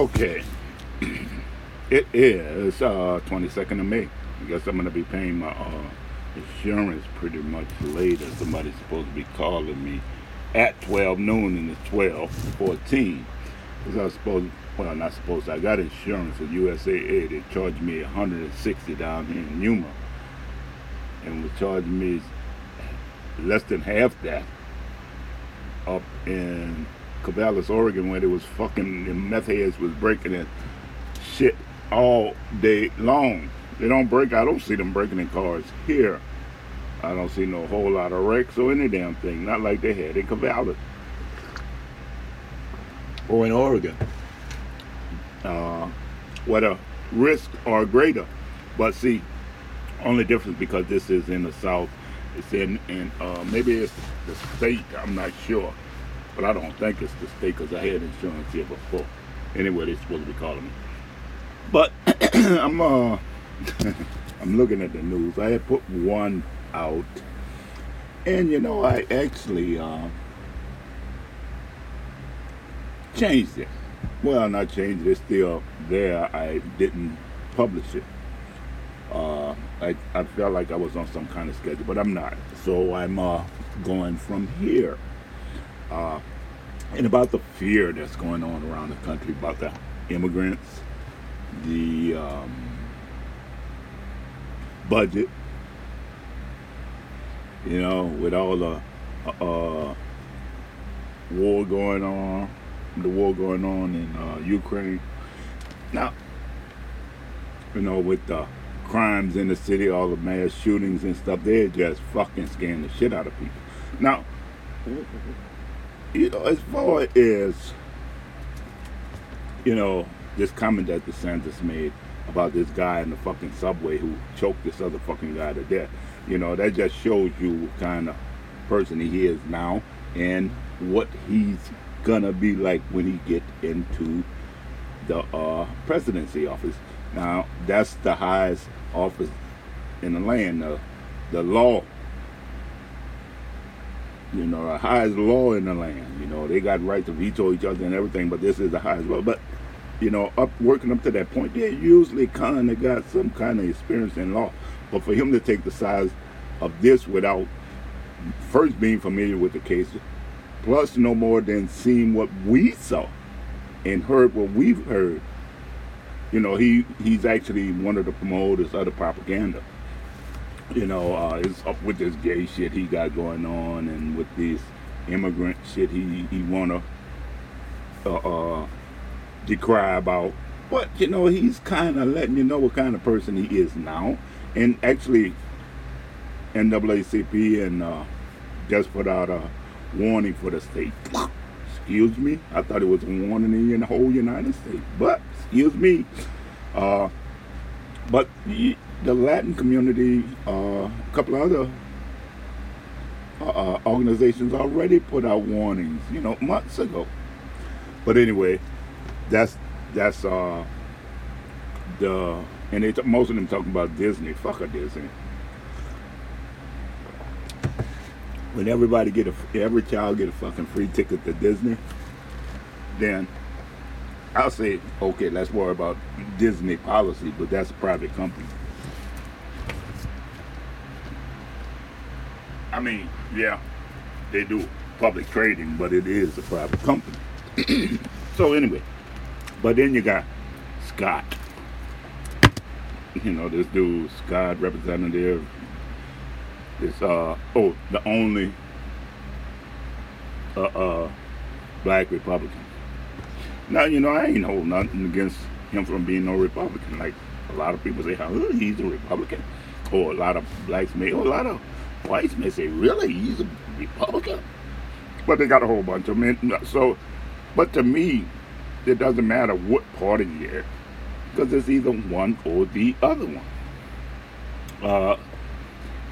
Okay. It is uh, 22nd of May. I guess I'm going to be paying my uh, insurance pretty much later. Somebody's supposed to be calling me at 12 noon and it's 12:14. Because I was supposed, well, not supposed, to. I got insurance with USAA. They charged me 160 down here in Yuma. And was charging me less than half that up in Corvallis, Oregon, where there was fucking the meth heads was breaking in shit all day long. They don't break. I don't see them breaking in cars here. I don't see no whole lot of wrecks or any damn thing. Not like they had in Corvallis or in Oregon. Uh, what a risk are greater. But see, only difference because this is in the South. It's in, in uh, maybe it's the state. I'm not sure, but I don't think it's the state because I had insurance here before. Anyway, they're supposed to be calling me. But I'm uh, I'm looking at the news. I had put one out, and you know I actually uh, changed it. Well, not changed it. It's still there. I didn't publish it. Uh, I, I felt like I was on some kind of schedule, but I'm not. So I'm uh, going from here. Uh, and about the fear that's going on around the country about the immigrants, the um, budget, you know, with all the uh, war going on, the war going on in uh, Ukraine. Now, you know, with the crimes in the city, all the mass shootings and stuff, they're just fucking scaring the shit out of people. Now, you know, as far as, you know, this comment that the DeSantis made about this guy in the fucking subway who choked this other fucking guy to death, you know, that just shows you what kind of person he is now and what he's gonna be like when he get into the uh, presidency office. Now, that's the highest office in the land, the, the law. You know, the highest law in the land. You know, they got right to veto each other and everything, but this is the highest law. But, you know, up working up to that point, they usually kind of got some kind of experience in law. But for him to take the size of this without first being familiar with the case, plus no more than seeing what we saw and heard what we've heard, you know, he he's actually one of the promoters of the propaganda. You know, uh, it's up with this gay shit he got going on, and with this immigrant shit he he wanna uh, uh, decry about. But you know, he's kind of letting you know what kind of person he is now, and actually, NAACP and uh, just put out a warning for the state. Excuse me, I thought it was a warning in the whole United States, but excuse me. Uh, but the, Latin community, uh, a couple other uh, uh, organizations already put out warnings, you know, months ago. But anyway, that's that's uh, the and they most of them talking about Disney. Fuck a Disney. When everybody get a every child get a fucking free ticket to Disney, then I'll say, okay, let's worry about Disney policy, but that's a private company. I mean, yeah, they do public trading, but it is a private company. so anyway, but then you got Scott. You know, this dude, Scott, representative, this, uh, oh, the only uh, uh, black Republican. Now, you know, I ain't hold nothing against him from being no Republican. Like a lot of people say, oh, he's a Republican. Or a lot of blacks may, or a lot of whites may say, really, he's a Republican. But they got a whole bunch of men. So, but to me, it doesn't matter what party you're because it's either one or the other one. Uh,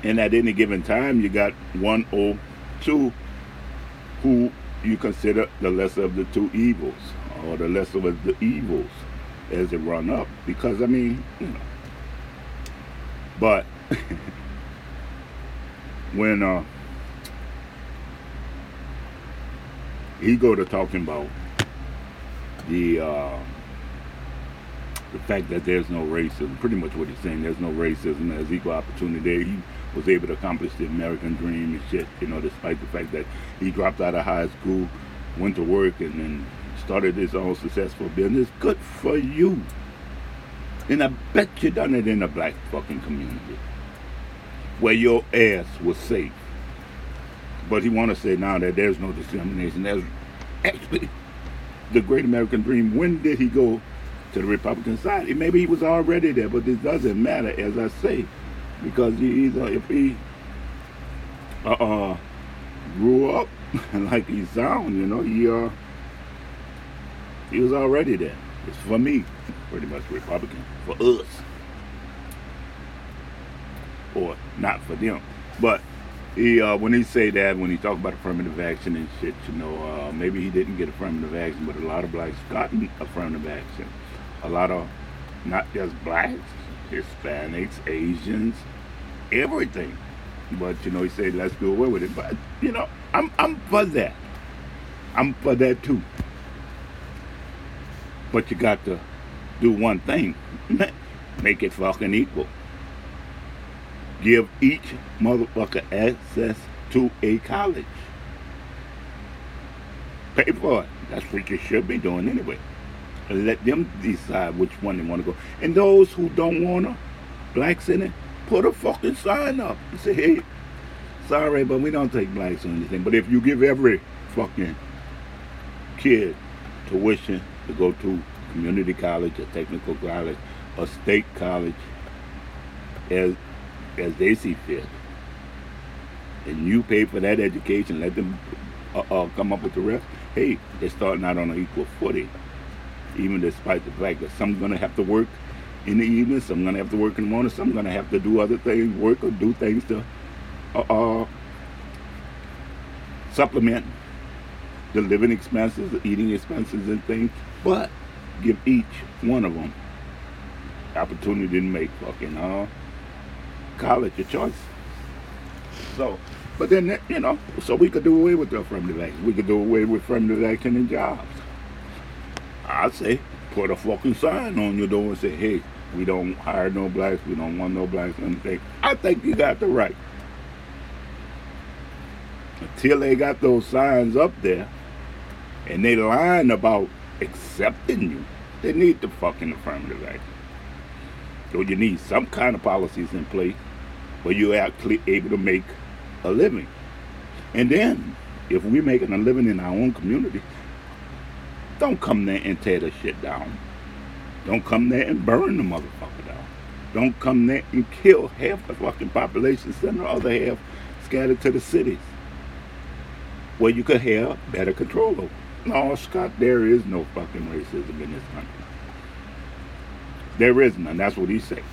and at any given time, you got one or two who you consider the lesser of the two evils, or the lesser of the evils as it run up. Because I mean, you know, but when uh, he go to talking about the uh, the fact that there's no racism, pretty much what he's saying, there's no racism, there's equal opportunity. There. He was able to accomplish the American dream and shit, you know, despite the fact that he dropped out of high school, went to work, and then started his own successful business. Good for you. And I bet you done it in a black fucking community where your ass was safe. But he want to say now that there's no discrimination. There's actually the great American dream. When did he go to the Republican side? Maybe he was already there, but this doesn't matter, as I say, because he either if he uh, uh grew up like he sound, you know, he uh he was already there. It's for me, pretty much Republican for us, or not for them, but he uh, when he say that when he talk about affirmative action and shit, you know, uh, maybe he didn't get affirmative action, but a lot of blacks gotten affirmative action. A lot of not just blacks, Hispanics, Asians, everything. But you know, he said let's do away with it. But you know, I'm I'm for that. I'm for that too. But you got to do one thing: make it fucking equal give each motherfucker access to a college. Pay for it. That's what you should be doing anyway. Let them decide which one they want to go. And those who don't want to, blacks in it, put a fucking sign up and say, hey, sorry, but we don't take blacks or anything. But if you give every fucking kid tuition to go to community college, a technical college, a state college, as as they see fit. And you pay for that education, let them uh, uh, come up with the rest. Hey, they're starting out on an equal footing, even despite the fact that some going to have to work in the evening, some going to have to work in the morning, some going to have to do other things, work or do things to uh, uh, supplement the living expenses, the eating expenses, and things. But give each one of them opportunity to make fucking uh, college a choice. So, but then, you know, so we could do away with the affirmative action. We could do away with affirmative action in jobs. I say, put a fucking sign on your door and say, hey, we don't hire no blacks, we don't want no blacks, anything. I think you got the right. Until they got those signs up there and they lying about accepting you, they need the fucking affirmative action. So you need some kind of policies in place where you're actually able to make a living. And then, if we're making a living in our own community, don't come there and tear the shit down. Don't come there and burn the motherfucker down. Don't come there and kill half the fucking population, send the other half scattered to the cities where you could have better control over. No, Scott, there is no fucking racism in this country. There is none. That's what he said.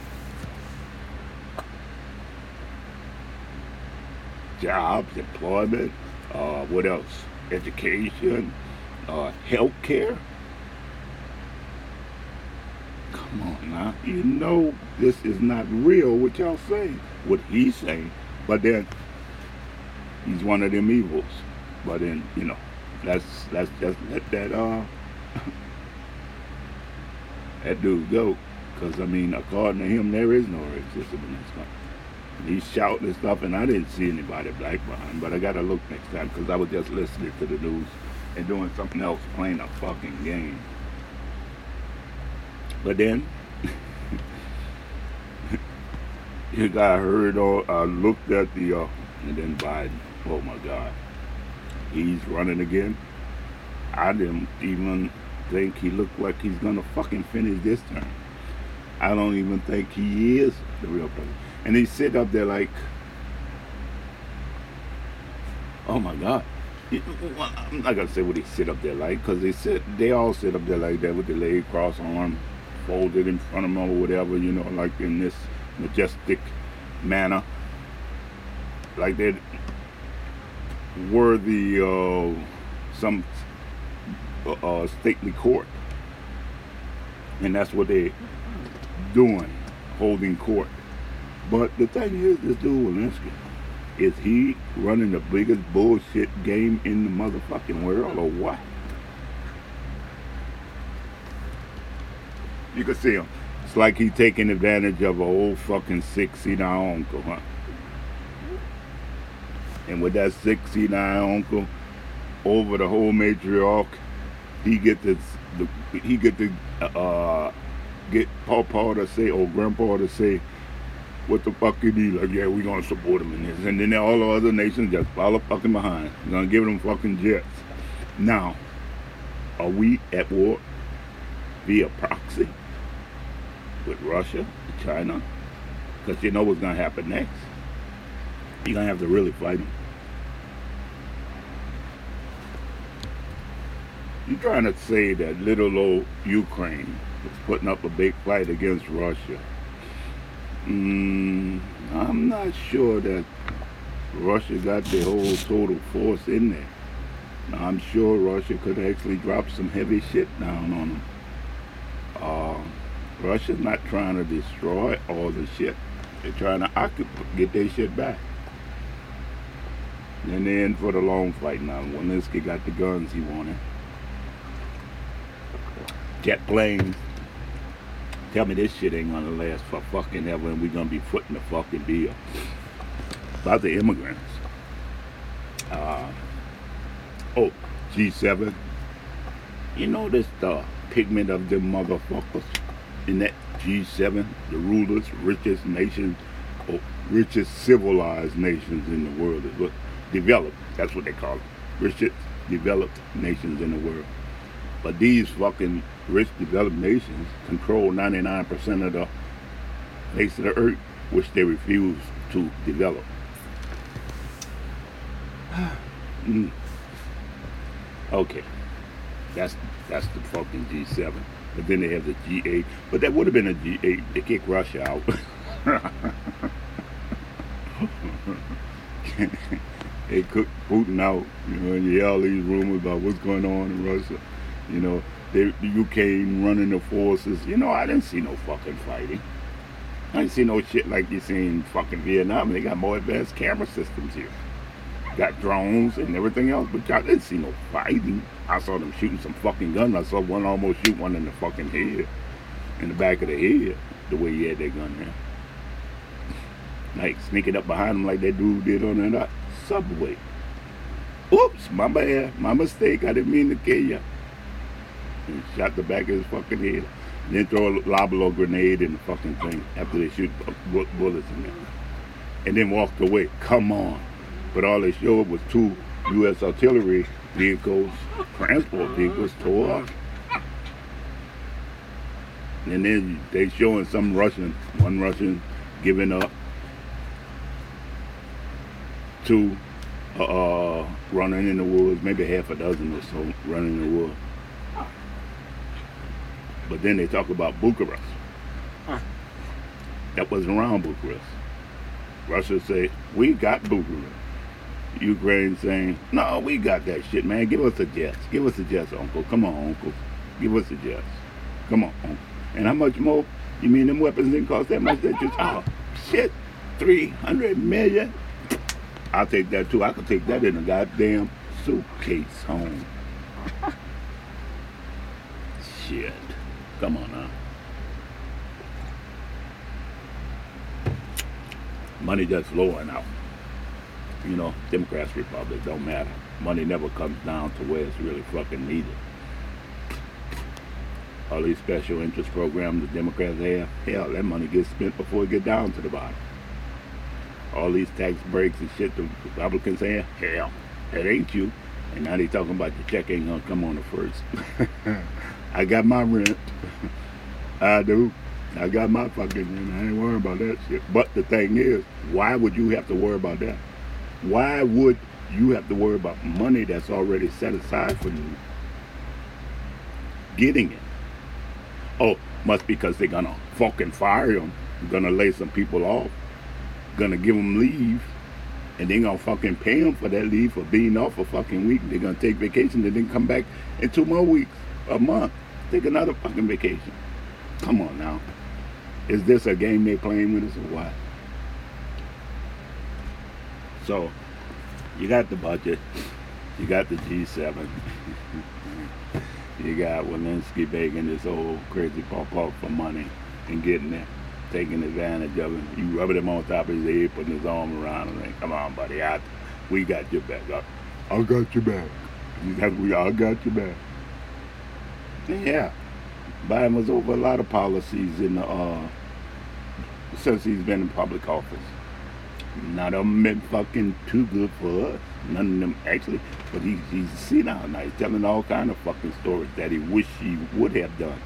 Jobs, employment, uh, what else? Education, uh, health care. Come on now. You know this is not real what y'all saying, what he's saying. But then he's one of them evils. But then, you know, let's let's just let that uh that dude go. Cause I mean, according to him, there is no racism in this country he's shouting and stuff, and I didn't see anybody black behind. But I got to look next time because I was just listening to the news and doing something else, playing a fucking game. But then, you got heard or I looked at the, uh, and then Biden, oh my God, he's running again. I didn't even think he looked like he's gonna fucking finish this term. I don't even think he is the real president. And they sit up there like, oh my God. I'm not gonna say what they sit up there like, cause they sit, they all sit up there like that with the leg crossed, arm folded in front of them or whatever, you know, like in this majestic manner, like they were the uh, some uh, uh, stately court, and that's what they're doing, holding court. But the thing is, this dude Walensky, is he running the biggest bullshit game in the motherfucking world or what? You can see him. It's like he taking advantage of an old fucking 69 uncle, huh? And with that 69 uncle over the whole matriarch, he get this, the, he get to uh, get Papa to say or Grandpa to say what the fuck he need. Like, yeah, we gonna support him in this, and then all the other nations just follow fucking behind. We're gonna give them fucking jets. Now, are we at war via proxy with Russia, China? Because you know what's gonna happen next. You're gonna have to really fight them. You're trying to say that little old Ukraine is putting up a big fight against Russia. Mm, I'm not sure that Russia got the whole total force in there. I'm sure Russia could actually drop some heavy shit down on them. Uh, Russia's not trying to destroy all the shit. They're trying to occupy, get their shit back. And they're in for the long fight now. Zelensky got the guns he wanted. Jet planes. Tell me this shit ain't gonna last for fucking ever and we gonna be footing the fucking bill. About the immigrants. Uh, oh, G7. You know this the pigment of them motherfuckers in that G7, the rulers, richest nations, or richest civilized nations in the world is what developed. That's what they call it. Richest developed nations in the world. But these fucking rich developed nations control 99% of the face of the earth, which they refuse to develop. mm. Okay, that's that's the fucking G7. But then they have the G8. But that would have been a G8. They kicked Russia out. they cooked Putin out. You know, and you hear all these rumors about what's going on in Russia. You know, they, the UK running the forces. You know, I didn't see no fucking fighting. I didn't see no shit like you see in fucking Vietnam. They got more advanced camera systems here. Got drones and everything else, but y'all didn't see no fighting. I saw them shooting some fucking guns. I saw one almost shoot one in the fucking head, in the back of the head, the way he had that gun there. Like sneaking up behind him like that dude did on that uh, subway. Oops, my bad, my mistake. I didn't mean to kill you and shot the back of his fucking head. And then throw a lobelo grenade in the fucking thing after they shoot bullets in there. And then walked away. Come on. But all they showed was two U.S. artillery vehicles, transport vehicles tore up. And then they showing some Russian, one Russian giving up, two uh, running in the woods, maybe half a dozen or so running in the woods. But then they talk about Bucharest. Huh. That wasn't around Bucharest. Russia say, we got Bucharest. Ukraine saying, no, we got that shit, man. Give us a jet. Give us a jet, uncle. Come on, uncle. Give us a jet. Come on, uncle. And how much more? You mean them weapons didn't cost that much? That just, oh, shit, 300 million? I'll take that too. I could take that in a goddamn suitcase home. shit. Come on now. Money just flowing out. You know, Democrats, Republicans, don't matter. Money never comes down to where it's really fucking needed. All these special interest programs the Democrats have, hell, that money gets spent before it get down to the bottom. All these tax breaks and shit the Republicans have, hell, that ain't you. And now they talking about the check ain't gonna come on the first. I got my rent. I do. I got my fucking rent. I ain't worrying about that shit. But the thing is, why would you have to worry about that? Why would you have to worry about money that's already set aside for you? Getting it. Oh, must because they're gonna fucking fire them. Gonna lay some people off. Gonna give them leave. And they're gonna fucking pay them for that leave for being off a fucking week. They're gonna take vacation and then come back in two more weeks, a month. Take another fucking vacation. Come on now. Is this a game they're playing with us or what? So, you got the budget. You got the G7. You got Walensky begging this old crazy pop up for money and getting it, taking advantage of him. You rubbing him on top of his head, putting his arm around him, and come on, buddy, I, we got your back. I, I got your back. That's we all got your back. Yeah, Biden was over a lot of policies in the uh, since he's been in public office. Of them been fucking too good for us. None of them actually, but he, he's senile now. He's telling all kind of fucking stories that he wish he would have done.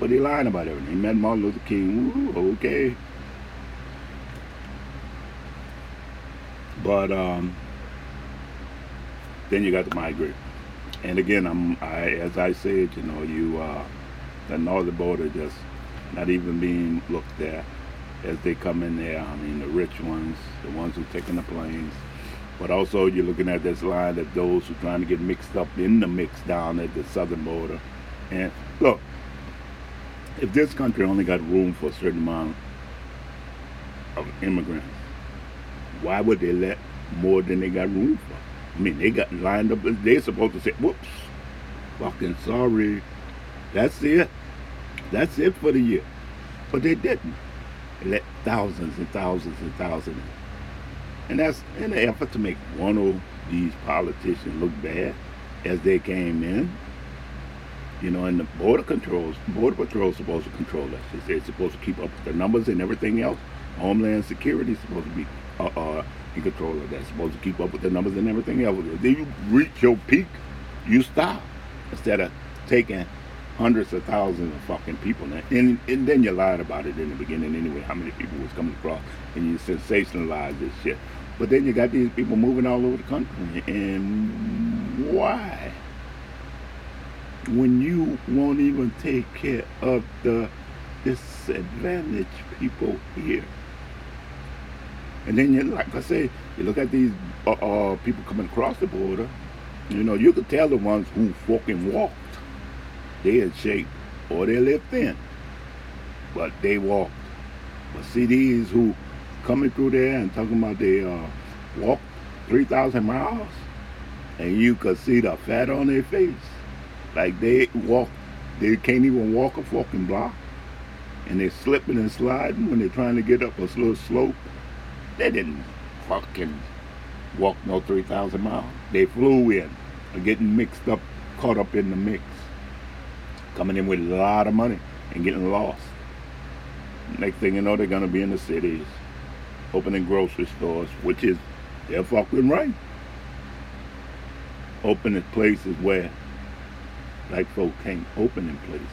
But he lying about everything. He met Martin Luther King. Ooh, okay. But um, then you got the migrate. And again, I'm I, as I said, you know, you uh, the northern border just not even being looked at as they come in there. I mean, the rich ones, the ones who taking the planes, but also you're looking at this line of those who trying to get mixed up in the mix down at the southern border. And look, if this country only got room for a certain amount of immigrants, why would they let more than they got room for? I mean, they got lined up. They're supposed to say, whoops, fucking sorry. That's it. That's it for the year. But they didn't. They let thousands and thousands and thousands. And that's in an effort to make one of these politicians look bad as they came in. You know, and the border controls, border patrol is supposed to control us. They're supposed to keep up with the numbers and everything else. Homeland Security is supposed to be uh, uh, in control of that. Supposed to keep up with the numbers and everything else. If you reach your peak, you stop instead of taking hundreds of thousands of fucking people. And, and then you lied about it in the beginning anyway, how many people was coming across, and you sensationalized this shit. But then you got these people moving all over the country, and why? When you won't even take care of the disadvantaged people here. And then, you, like I say, you look at these uh, uh, people coming across the border, you know, you could tell the ones who fucking walked they in shape or they live thin, but they walked. But see these who coming through there and talking about they uh, walk 3,000 miles, and you could see the fat on their face. Like they walk, they can't even walk a fucking block. And they're slipping and sliding when they're trying to get up a little slope. They didn't fucking walk no 3,000 miles. They flew in, getting mixed up, caught up in the mix coming in with a lot of money and getting lost. Next thing you know, they're going to be in the cities, opening grocery stores, which is, they're fucking right. Opening places where black folk can't open in places.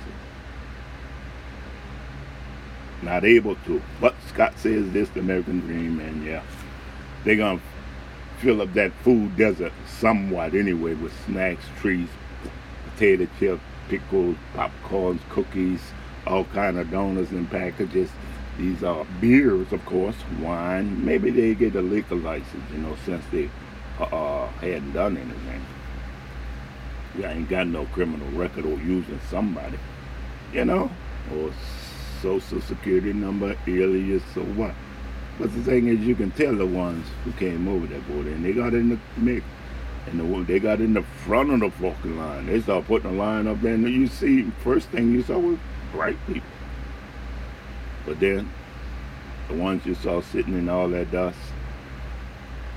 Not able to. But Scott says this, the American dream, and yeah, they're going to fill up that food desert somewhat anyway with snacks, trees, potato chips, pickles, popcorns, cookies, all kind of donuts and packages. These are beers, of course, wine. Maybe they get a liquor license, you know, since they uh, uh, hadn't done anything. Yeah, ain't got no criminal record or using somebody, you know, or social security number, alias, or what. But the thing is, you can tell the ones who came over that border, and they got in the mix and the, they got in the front of the fucking line. They start putting a line up there, and you see, first thing you saw was white people. But then, the ones you saw sitting in all that dust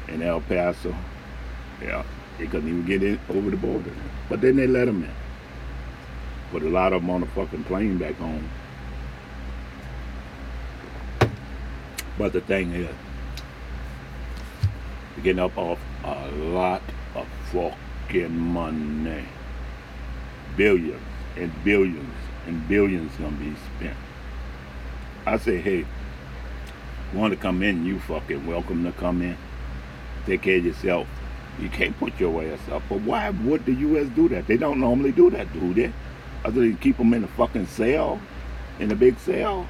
in El Paso, yeah, they couldn't even get in over the border. But then they let them in. Put a lot of them on a fucking plane back home. But the thing is, getting up off a lot of fucking money. Billions and billions and billions gonna be spent. I say, hey, want to come in, you fucking welcome to come in. Take care of yourself. You can't put your ass up. But why would the U.S. do that? They don't normally do that, do they? Other than keep them in a fucking cell, in a big cell.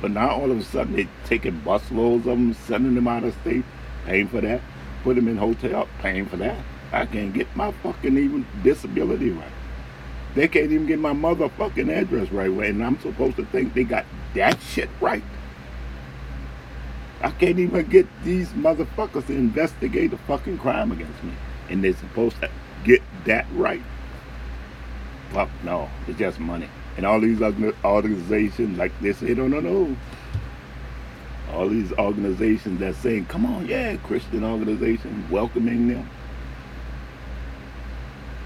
But now all of a sudden they're taking busloads of them, sending them out of state, paying for that, put them in hotel, paying for that. I can't get my fucking even disability right. They can't even get my motherfucking address right, and I'm supposed to think they got that shit right. I can't even get these motherfuckers to investigate a fucking crime against me, and they're supposed to get that right. Fuck no, it's just money. And all these organizations, like they say, don't know. All these organizations that saying, come on, yeah, Christian organizations, welcoming them.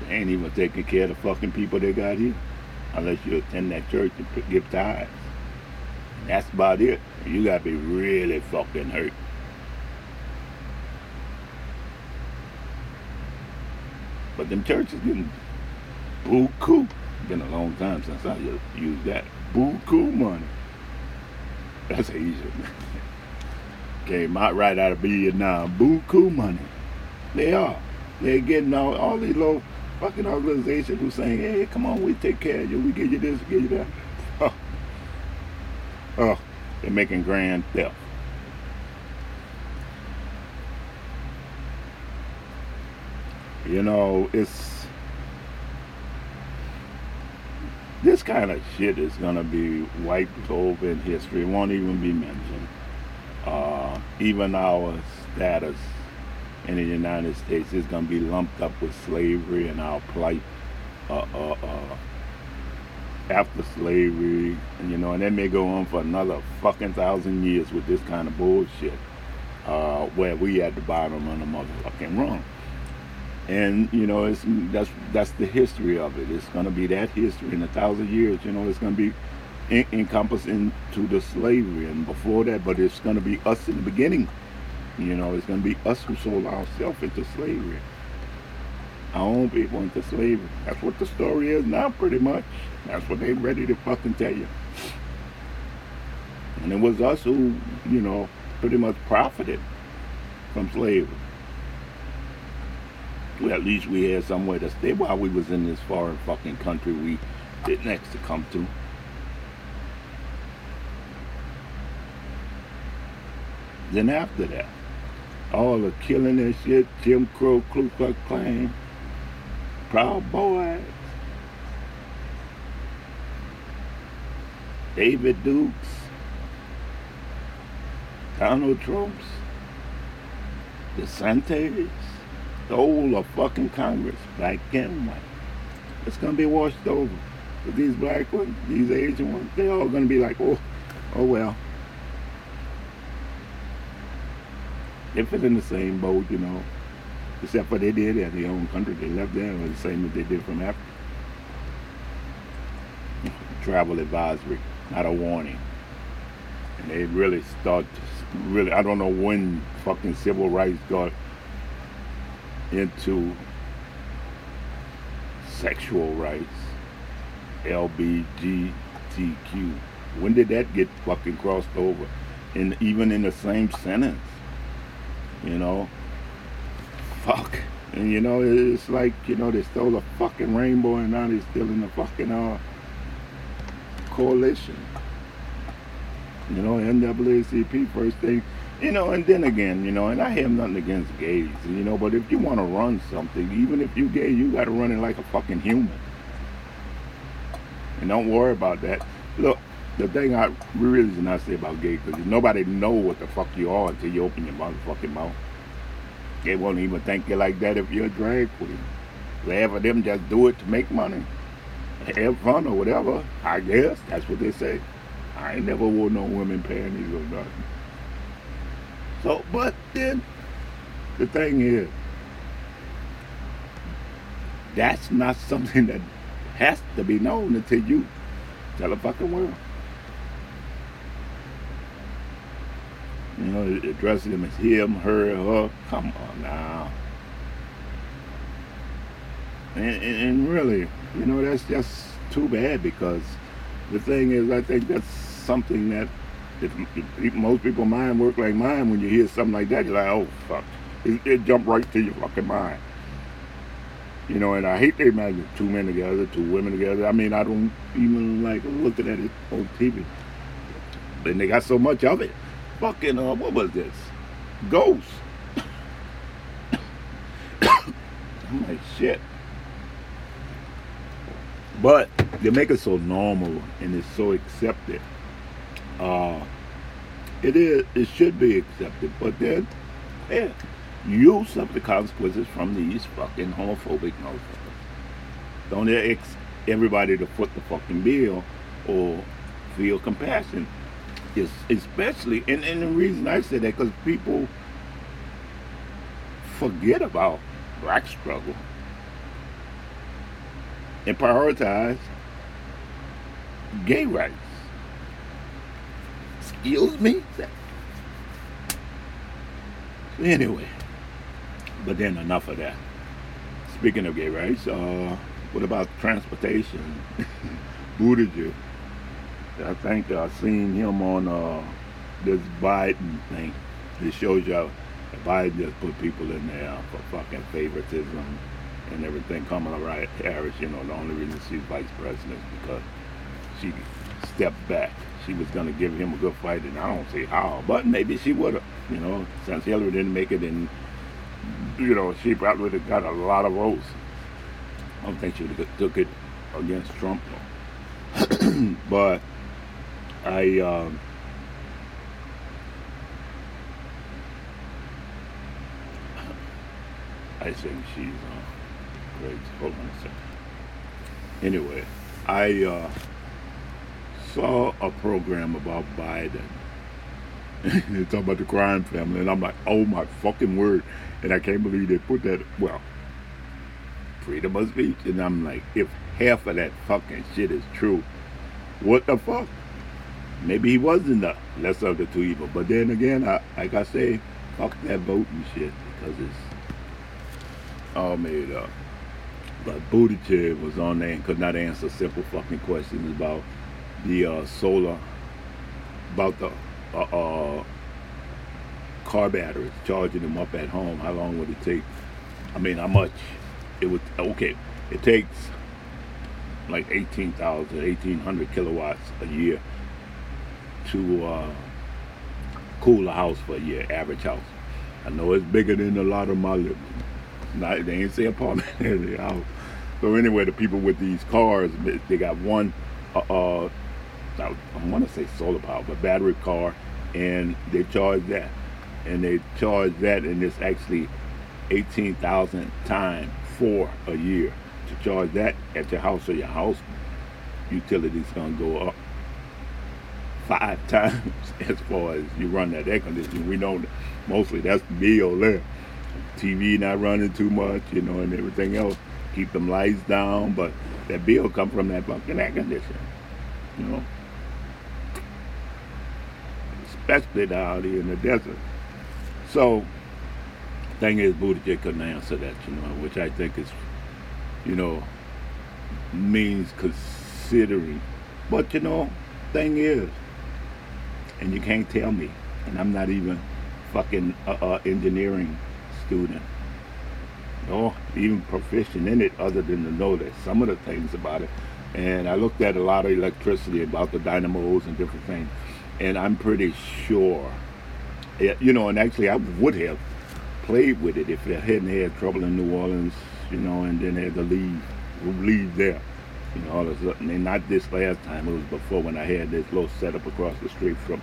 They ain't even taking care of the fucking people they got here. Unless you attend that church and give tithes. That's about it. You gotta be really fucking hurt. But them churches getting buku. Been a long time since I used that. Buku money. That's Asian. Came out right out of Vietnam. Buku money. They are. They're getting all, all these little fucking organizations who saying, hey, come on, we take care of you. We give you this, we give you that. Oh. Oh. They're making grand theft. You know, it's this kind of shit is gonna be wiped over in history. It won't even be mentioned. Uh, even our status in the United States is gonna be lumped up with slavery and our plight uh, uh, uh after slavery, and you know, and that may go on for another fucking thousand years with this kind of bullshit, uh, where we at the bottom of the motherfucking rung and you know it's that's that's the history of it. It's going to be that history in a thousand years you know it's going to be en- encompassed into the slavery and before that but it's going to be us in the beginning. You know it's going to be us who sold ourselves into slavery. Our own people into slavery. That's what the story is now pretty much. That's what they're ready to fucking tell you. And it was us who you know pretty much profited from slavery well, at least we had somewhere to stay while we was in this foreign fucking country we didn't next to come to. Then after that, all the killing and shit, Jim Crow, Ku Klux Klan, Proud Boys, David Dukes, Donald Trumps, DeSantis, the whole of fucking Congress, black and white. It's gonna be washed over. But these black ones, these Asian ones, they're all gonna be like, oh, oh well. They fit in the same boat, you know. Except for they did at their own country. They left there the same as they did from Africa. Travel advisory, not a warning. And they really start, really, I don't know when fucking civil rights got into sexual rights, LBGTQ. When did that get fucking crossed over? And even in the same sentence, you know, fuck. And you know, it's like you know they stole a fucking rainbow and now they're still in the fucking uh coalition. You know, NAACP first thing you know, and then again, you know, and I have nothing against gays, you know, but if you want to run something, even if you gay, you got to run it like a fucking human. And don't worry about that. Look, the thing I really do not say about gay, because nobody know what the fuck you are until you open your motherfucking mouth. They won't even think you like that if you're a drag queen. Half of them just do it to make money, have fun or whatever. I guess that's what they say. I ain't never wore no women panties or nothing. So, but then the thing is, that's not something that has to be known until you tell the fucking world. You know, addressing them as him, her, her. Come on now. And, and, and really, you know, that's just too bad because the thing is, I think that's something that most people mind work like mine, when you hear something like that, you're like, oh fuck, it, it jump right to your fucking mind. You know, and I hate they imagine two men together, two women together. I mean, I don't even like looking at it on TV. And they got so much of it. Fucking, uh, what was this? Ghost. I'm like, shit. But they make it so normal and it's so accepted uh, it is it should be accepted, but then yeah, you suffer the consequences from these fucking homophobic motherfuckers. Don't ex- everybody to foot the fucking bill or feel compassion. It's especially, and, and the reason I say that because people forget about black struggle and prioritize gay rights. Excuse me? Anyway, but then enough of that. Speaking of gay rights, uh, what about transportation? Buttigieg. I think I seen him on uh, this Biden thing. It shows you how Biden just put people in there for fucking favoritism and everything. Kamala Harris, you know, the only reason she's vice president is because she stepped back. She was going to give him a good fight, and I don't see how, but maybe she would have, you know, since Hillary didn't make it, and, you know, she probably would have got a lot of votes. I don't think she would have took it against Trump, though. but I, um, I think she's uh, great. Hold on a second. Anyway, I uh, saw a program about Biden. they talk about the crime family, and I'm like, oh my fucking word! And I can't believe they put that. Well, freedom of speech, and I'm like, if half of that fucking shit is true, what the fuck? Maybe he wasn't the lesser of the two evil, but then again, I, like I say, fuck that voting shit because it's all made up. But Buttigieg was on there and could not answer simple fucking questions about the uh, solar, about the uh, uh, car batteries, charging them up at home. How long would it take? I mean, how much? It would, okay, it takes like 18,000, 1,800 kilowatts a year to uh, cool a house for a year, average house. I know it's bigger than a lot of my not, they ain't say apartment house. So anyway, the people with these cars, they got one, uh, uh I, I want to say solar power, but battery car, and they charge that, and they charge that, and it's actually eighteen thousand times for a year to charge that at your house. or your house utilities gonna go up five times as far as you run that air conditioning. We know that mostly that's bill there. TV not running too much, you know, and everything else. Keep them lights down, but that bill come from that fucking air conditioner, you know. Especially down here in the desert. So, thing is, Buttigieg couldn't answer that, you know, which I think is, you know, means considering. But you know, thing is, and you can't tell me, and I'm not even fucking uh, uh, engineering student or even proficient in it other than to know that some of the things about it. And I looked at a lot of electricity about the dynamos and different things. And I'm pretty sure, you know, and actually I would have played with it if I hadn't had trouble in New Orleans, you know, and then had to leave, leave there. You know, all of a sudden, and not this last time, it was before when I had this little setup across the street from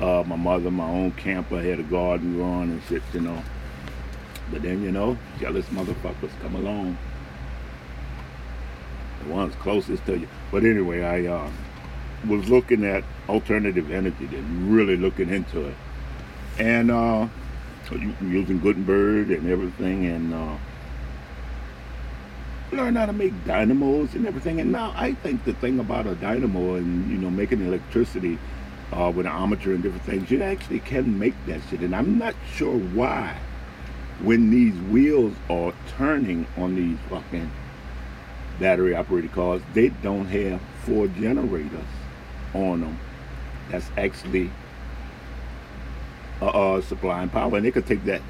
uh, my mother, my own camper, had a garden going and shit, you know. But then, you know, jealous motherfuckers come along. The ones closest to you. But anyway, I uh, was looking at alternative energy and really looking into it. And uh, using Gutenberg and everything and uh, learn how to make dynamos and everything. And now I think the thing about a dynamo and, you know, making electricity uh, with an armature and different things, you actually can make that shit. And I'm not sure why when these wheels are turning on these fucking battery operated cars, they don't have four generators on them. That's actually uh, uh, supplying power, and they could take that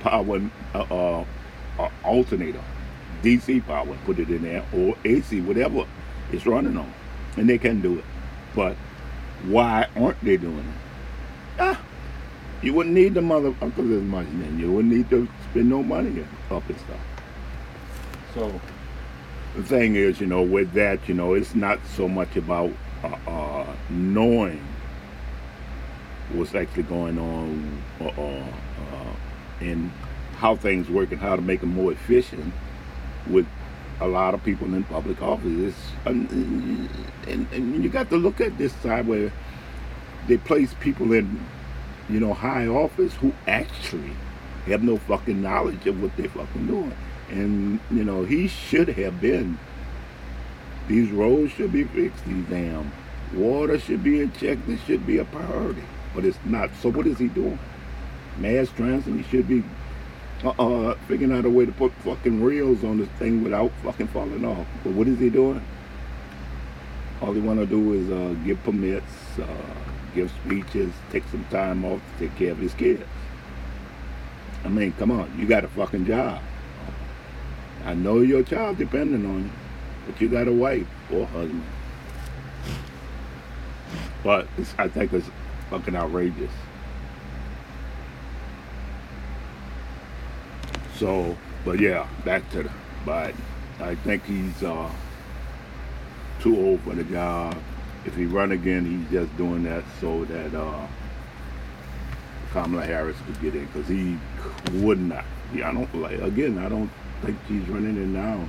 power uh, uh, uh alternator, DC power, put it in there, or AC, whatever it's running on, and they can do it. But why aren't they doing it? Ah, you wouldn't need the motherfuckers as much then. You wouldn't need to spend no money up and stuff. So the thing is, you know, with that, you know, it's not so much about uh, uh, knowing what's actually going on uh, uh, and how things work and how to make them more efficient with a lot of people in public office. And, and, and you got to look at this side where they place people in, you know, high office who actually have no fucking knowledge of what they're fucking doing. And, you know, he should have been. These roads should be fixed, these damn water should be in check. This should be a priority. But it's not. So what is he doing? Mass transit, he should be uh, figuring out a way to put fucking rails on this thing without fucking falling off. But what is he doing? All he want to do is uh, give permits, uh, give speeches, take some time off to take care of his kids. I mean, come on, you got a fucking job. I know your child depending on you, but you got a wife or husband. But I think it's fucking outrageous. So, but yeah, back to the, but I think he's uh, too old for the job. If he run again, he's just doing that so that uh, Kamala Harris could get in because he would not. Yeah, I don't like. Again, I don't think he's running it now.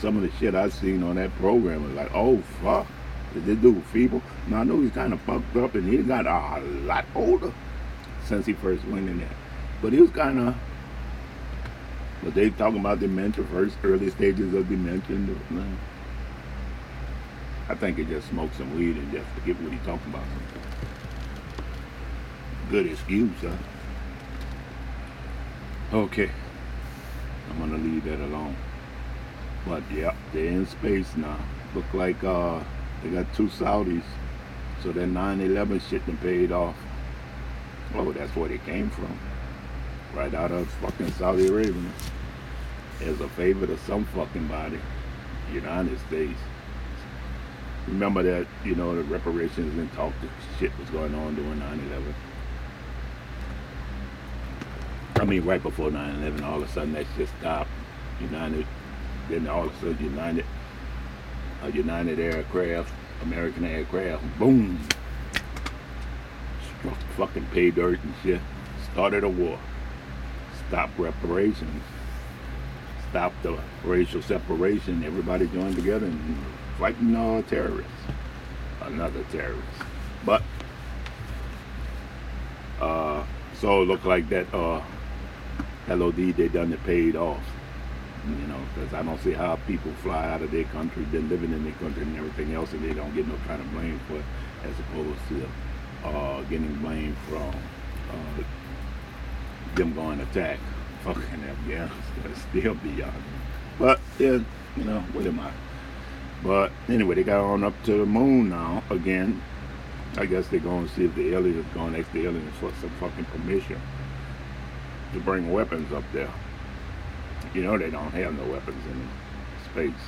Some of the shit I've seen on that program was like, oh fuck, is this dude feeble? Now I know he's kind of fucked up and he got a lot older since he first went in there. But he was kind of but they talking about dementia first, early stages of dementia. I think he just smoked some weed and just forget what he talking about. Good excuse, huh? Okay. I'm gonna leave that alone. But yeah, they're in space now. Look like uh they got two Saudis. So that 9-11 shit done paid off. Oh, that's where they came from right out of fucking Saudi Arabia as a favor to some fucking body, United States. Remember that, you know, the reparations and talk the shit was going on during 9-11. I mean, right before 9-11, all of a sudden that shit stopped. United, then all of a sudden United, United Aircraft, American Aircraft, boom, struck fucking pay dirt and shit, started a war stop reparations, stop the racial separation. Everybody joined together and fighting all terrorists, another terrorist. But uh, so it looked like that uh, LOD they done it paid off. You know, because I don't see how people fly out of their country, been living in their country and everything else, and they don't get no kind of blame for it, as opposed to uh, getting blamed from uh, them going attack fucking Afghanistan still be on But yeah, you know, what am I? But anyway, they got on up to the moon now again. I guess they're going to see if the aliens going to ask the aliens for some fucking permission to bring weapons up there. You know they don't have no weapons in space.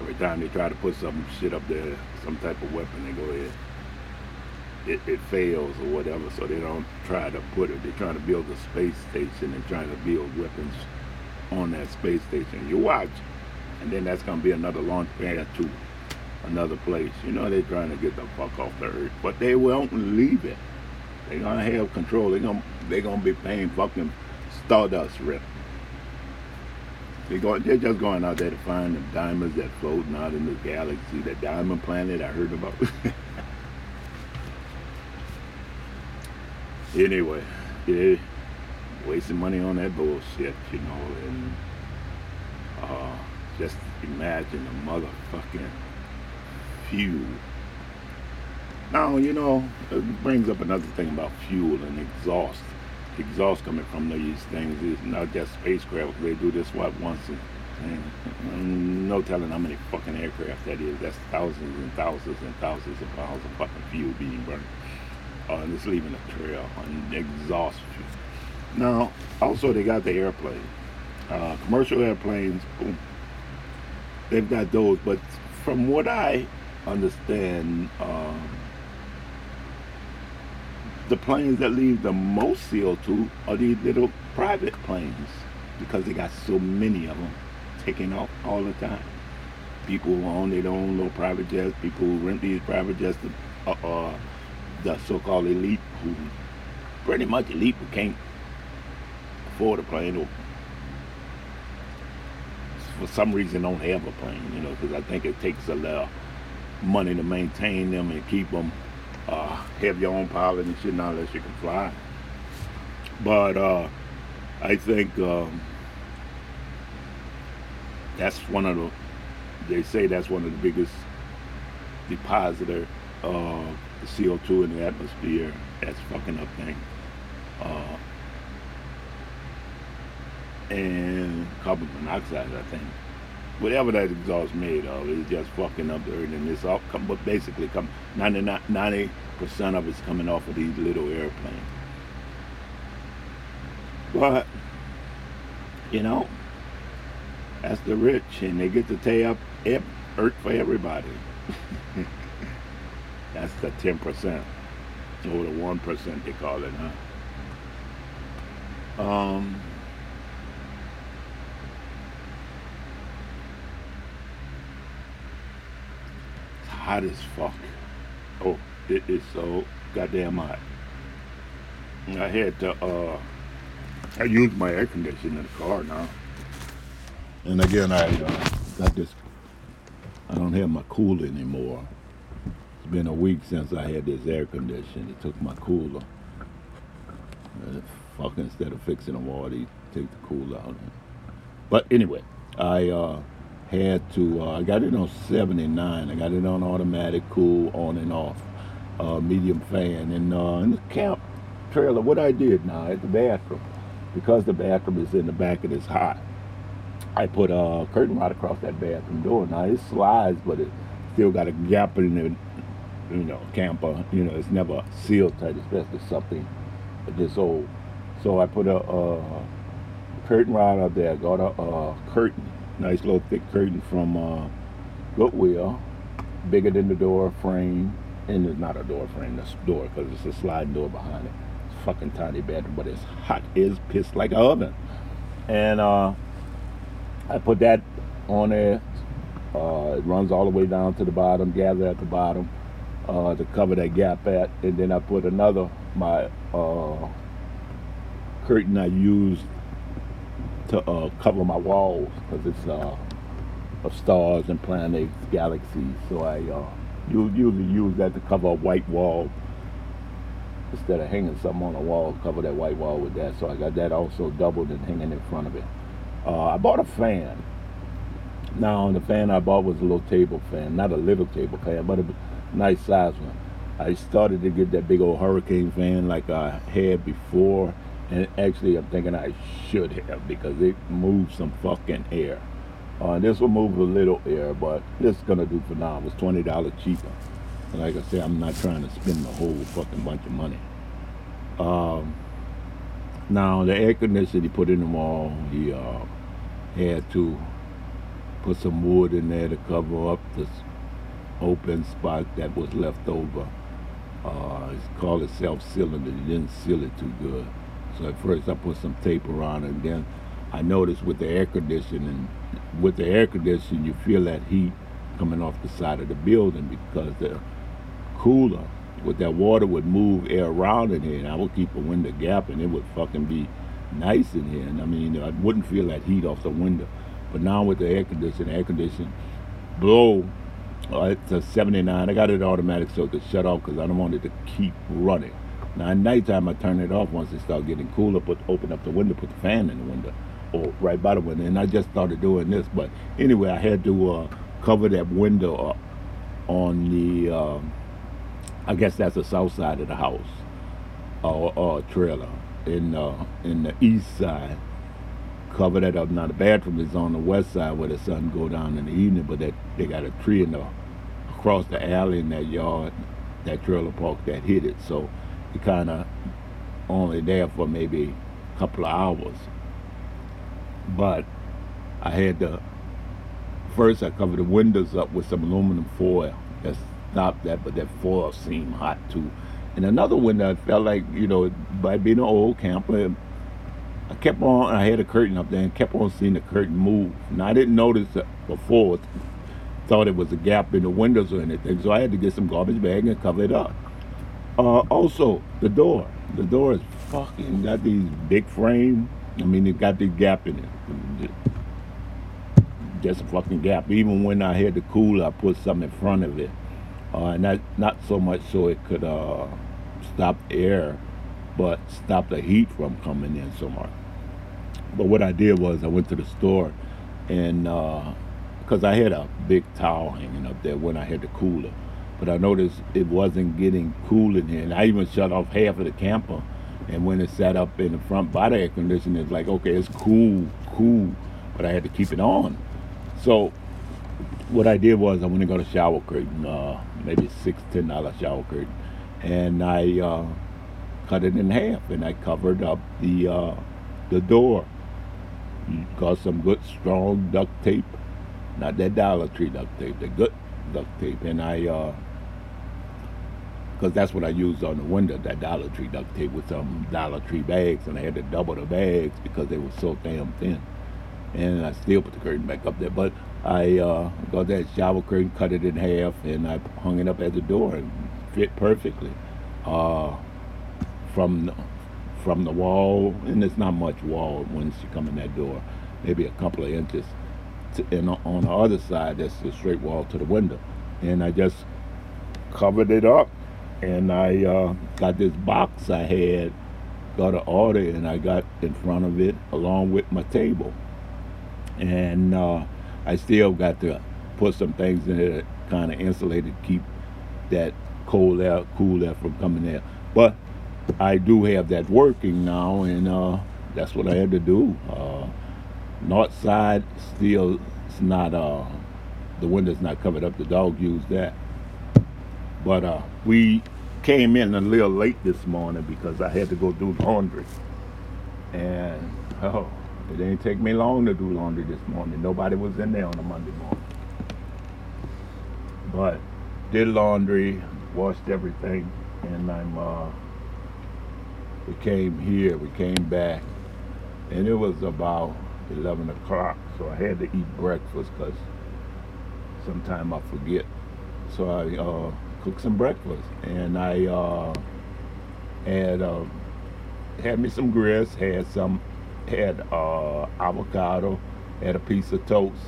Every time they try to put some shit up there, some type of weapon, they go ahead it, it fails or whatever, so they don't try to put it. They're trying to build a space station and trying to build weapons on that space station. You watch, and then that's going to be another launch pad to another place. You know they're trying to get the fuck off the earth, but they won't leave it. They're gonna have control. They're gonna they're gonna be paying fucking stardust rent. They go, they're just going out there to find the diamonds that floating out in the galaxy. That diamond planet I heard about. anyway, yeah, wasting money on that bullshit, you know, and uh, just imagine the motherfucking fuel. Now, you know, it brings up another thing about fuel and exhaust. Exhaust coming from these things is not just spacecraft. They do this what once, and, no telling how many fucking aircraft that is. That's thousands and thousands and thousands of pounds of fucking fuel being burned uh, and it's leaving a trail and exhaust Now, also they got the airplane. Uh, commercial airplanes, boom, they've got those, but from what I understand, um, the planes that leave the most CO2 are these little private planes because they got so many of them taking off all the time. People who own their own little private jets, people who rent these private jets to, uh, uh, the so-called elite who pretty much elite who can't afford a plane or for some reason don't have a plane, you know, because I think it takes a lot of money to maintain them and keep them. Uh, have your own pilot and shit, not unless you can fly. But uh, I think um, that's one of the. They say that's one of the biggest depositor of CO2 in the atmosphere. That's fucking up things. Uh, and carbon monoxide, I think. Whatever that exhaust made of, is just fucking up the earth, and it's all come, but basically come 90 percent of it's coming off of these little airplanes. But you know, that's the rich, and they get to tear up earth for everybody. that's the ten percent, or the one percent they call it, huh? Um. Hot as fuck. Oh, it is so goddamn hot. I had to, uh, I used my air conditioner in the car now. And again, I uh, got this, I don't have my cooler anymore. It's been a week since I had this air conditioner. It took my cooler. Fuck, instead of fixing the water, they take the cooler out. But anyway, I, uh, had to, uh, I got it on 79. I got it on automatic, cool, on and off, uh, medium fan. And uh, in the camp trailer, what I did now at the bathroom, because the bathroom is in the back and it's hot, I put a curtain rod across that bathroom door. Now it slides, but it still got a gap in it, you know, camper. You know, it's never sealed tight, especially something this old. So I put a, a curtain rod up there, got a, a curtain Nice little thick curtain from uh, Goodwill, bigger than the door frame. And it's not a door frame, this door, because it's a sliding door behind it. It's fucking tiny bedroom, but it's hot as piss like an oven. And uh, I put that on there. Uh, it runs all the way down to the bottom, gather at the bottom uh, to cover that gap at. And then I put another, my uh, curtain I used to uh, cover my walls because it's uh, of stars and planets, galaxies. So I uh, usually use that to cover a white wall instead of hanging something on a wall. Cover that white wall with that. So I got that also doubled and hanging in front of it. Uh, I bought a fan. Now the fan I bought was a little table fan, not a little table fan, but a nice size one. I started to get that big old hurricane fan like I had before and actually, I'm thinking I should have because it moves some fucking air. Uh, this will move a little air, but this is gonna do for now. It was twenty dollars cheaper. And like I said, I'm not trying to spend the whole fucking bunch of money. Um, now the air conditioner he put in the wall, he uh, had to put some wood in there to cover up this open spot that was left over. Uh, it's called self-sealing, but he didn't seal it too good. So at first I put some tape around it, and then I noticed with the air conditioning, with the air conditioning, you feel that heat coming off the side of the building because the cooler with that water would move air around in here, and I would keep a window gap, and it would fucking be nice in here. And I mean, I wouldn't feel that heat off the window. But now with the air conditioning, air conditioning blow uh, it's a 79. I got it automatic so it could shut off because I don't want it to keep running. Now at nighttime I turn it off once it starts getting cooler, put open up the window, put the fan in the window or right by the window. And I just started doing this. But anyway, I had to uh, cover that window up on the uh, I guess that's the south side of the house or, or trailer in uh, in the east side. Cover that up. Now the bathroom is on the west side where the sun go down in the evening, but that they got a tree in the across the alley in that yard, that trailer park that hit it. So kind of only there for maybe a couple of hours. But I had to, first I covered the windows up with some aluminum foil that stopped that, but that foil seemed hot too. And another window, I felt like, you know, by being an old camper, I kept on, I had a curtain up there and kept on seeing the curtain move. And I didn't notice before, thought it was a gap in the windows or anything. So I had to get some garbage bag and cover it up. Uh, also, the door. The door is fucking got these big frame. I mean, it got the gap in it. just a fucking gap. Even when I had the cooler, I put something in front of it, uh, and not not so much so it could uh, stop air, but stop the heat from coming in so much. But what I did was I went to the store, and because uh, I had a big towel hanging up there when I had the cooler, but I noticed it wasn't getting cool in here, and I even shut off half of the camper. And when it sat up in the front by the air conditioner, it's like, okay, it's cool, cool, but I had to keep it on. So what I did was I went and got a shower curtain, uh, maybe six, ten dollar shower curtain, and I uh, cut it in half and I covered up the uh, the door. Got some good strong duct tape, not that Dollar Tree duct tape, the good duct tape, and I because that's what I used on the window, that Dollar Tree duct tape with some Dollar Tree bags, and I had to double the bags because they were so damn thin. And I still put the curtain back up there, but I uh, got that shower curtain, cut it in half, and I hung it up at the door and fit perfectly uh, from the, from the wall. And there's not much wall once you come in that door, maybe a couple of inches. To, and on the other side, that's the straight wall to the window. And I just covered it up, and I uh, got this box I had, got an order, and I got in front of it along with my table. And uh, I still got to put some things in it kind of insulated, keep that cold air, cool air from coming there. But I do have that working now, and uh, that's what I had to do. Uh, north side still it's not uh, the window's not covered up. The dog used that, but uh, we came in a little late this morning because I had to go do laundry, and oh it didn't take me long to do laundry this morning. Nobody was in there on a Monday morning. But did laundry, washed everything, and I'm uh we came here, we came back, and it was about 11 o'clock, so I had to eat breakfast because sometimes I forget. So I uh, some breakfast, and I uh, had uh, had me some grits, had some had uh, avocado, had a piece of toast.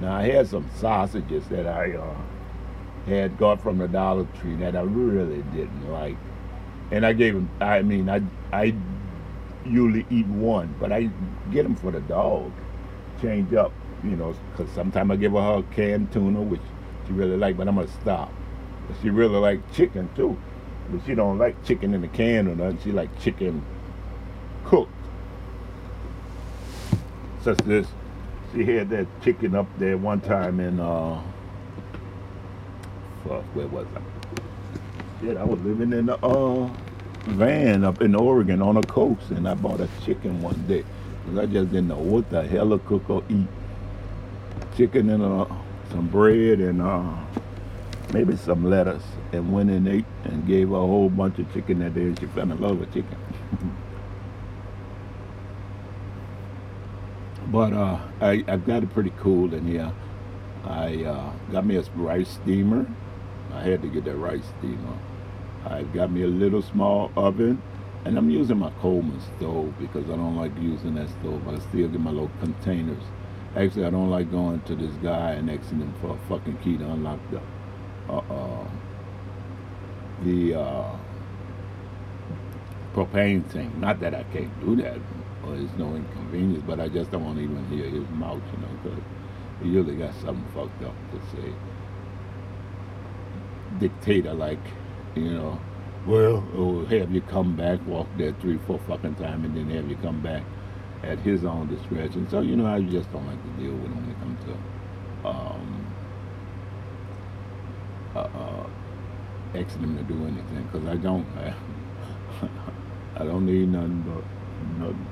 Now I had some sausages that I uh, had got from the Dollar Tree that I really didn't like, and I gave them. I mean, I I usually eat one, but I get them for the dog. Change up, you know, because sometimes I give her a canned tuna, which she really like, but I'm gonna stop. But she really like chicken too, but she don't like chicken in the can or nothing. She like chicken cooked such this. She had that chicken up there one time in uh fuck, where was I? Yeah, I was living in a uh van up in Oregon on a coast and I bought a chicken one day. Cause I just didn't know what the hell to cook or eat. Chicken and uh, some bread and uh, maybe some lettuce and went and ate and gave her a whole bunch of chicken that day and she fell in love with chicken. But uh, I, I've got it pretty cool in here. I uh, got me a rice steamer. I had to get that rice steamer. I got me a little small oven, and I'm using my Coleman stove because I don't like using that stove. I still get my little containers. Actually, I don't like going to this guy and asking him for a fucking key to unlock the uh, the uh, propane thing. Not that I can't do that or it's no inconvenience, but I just don't want to even hear his mouth, you know, because he usually got something fucked up to say. Dictator, like, you know, well, oh, have you come back, walk there three, four fucking times, and then have you come back at his own discretion. So, you know, I just don't like to deal with him when it comes to um, uh, uh, asking him to do anything, because I don't. I, I don't need nothing but nothing.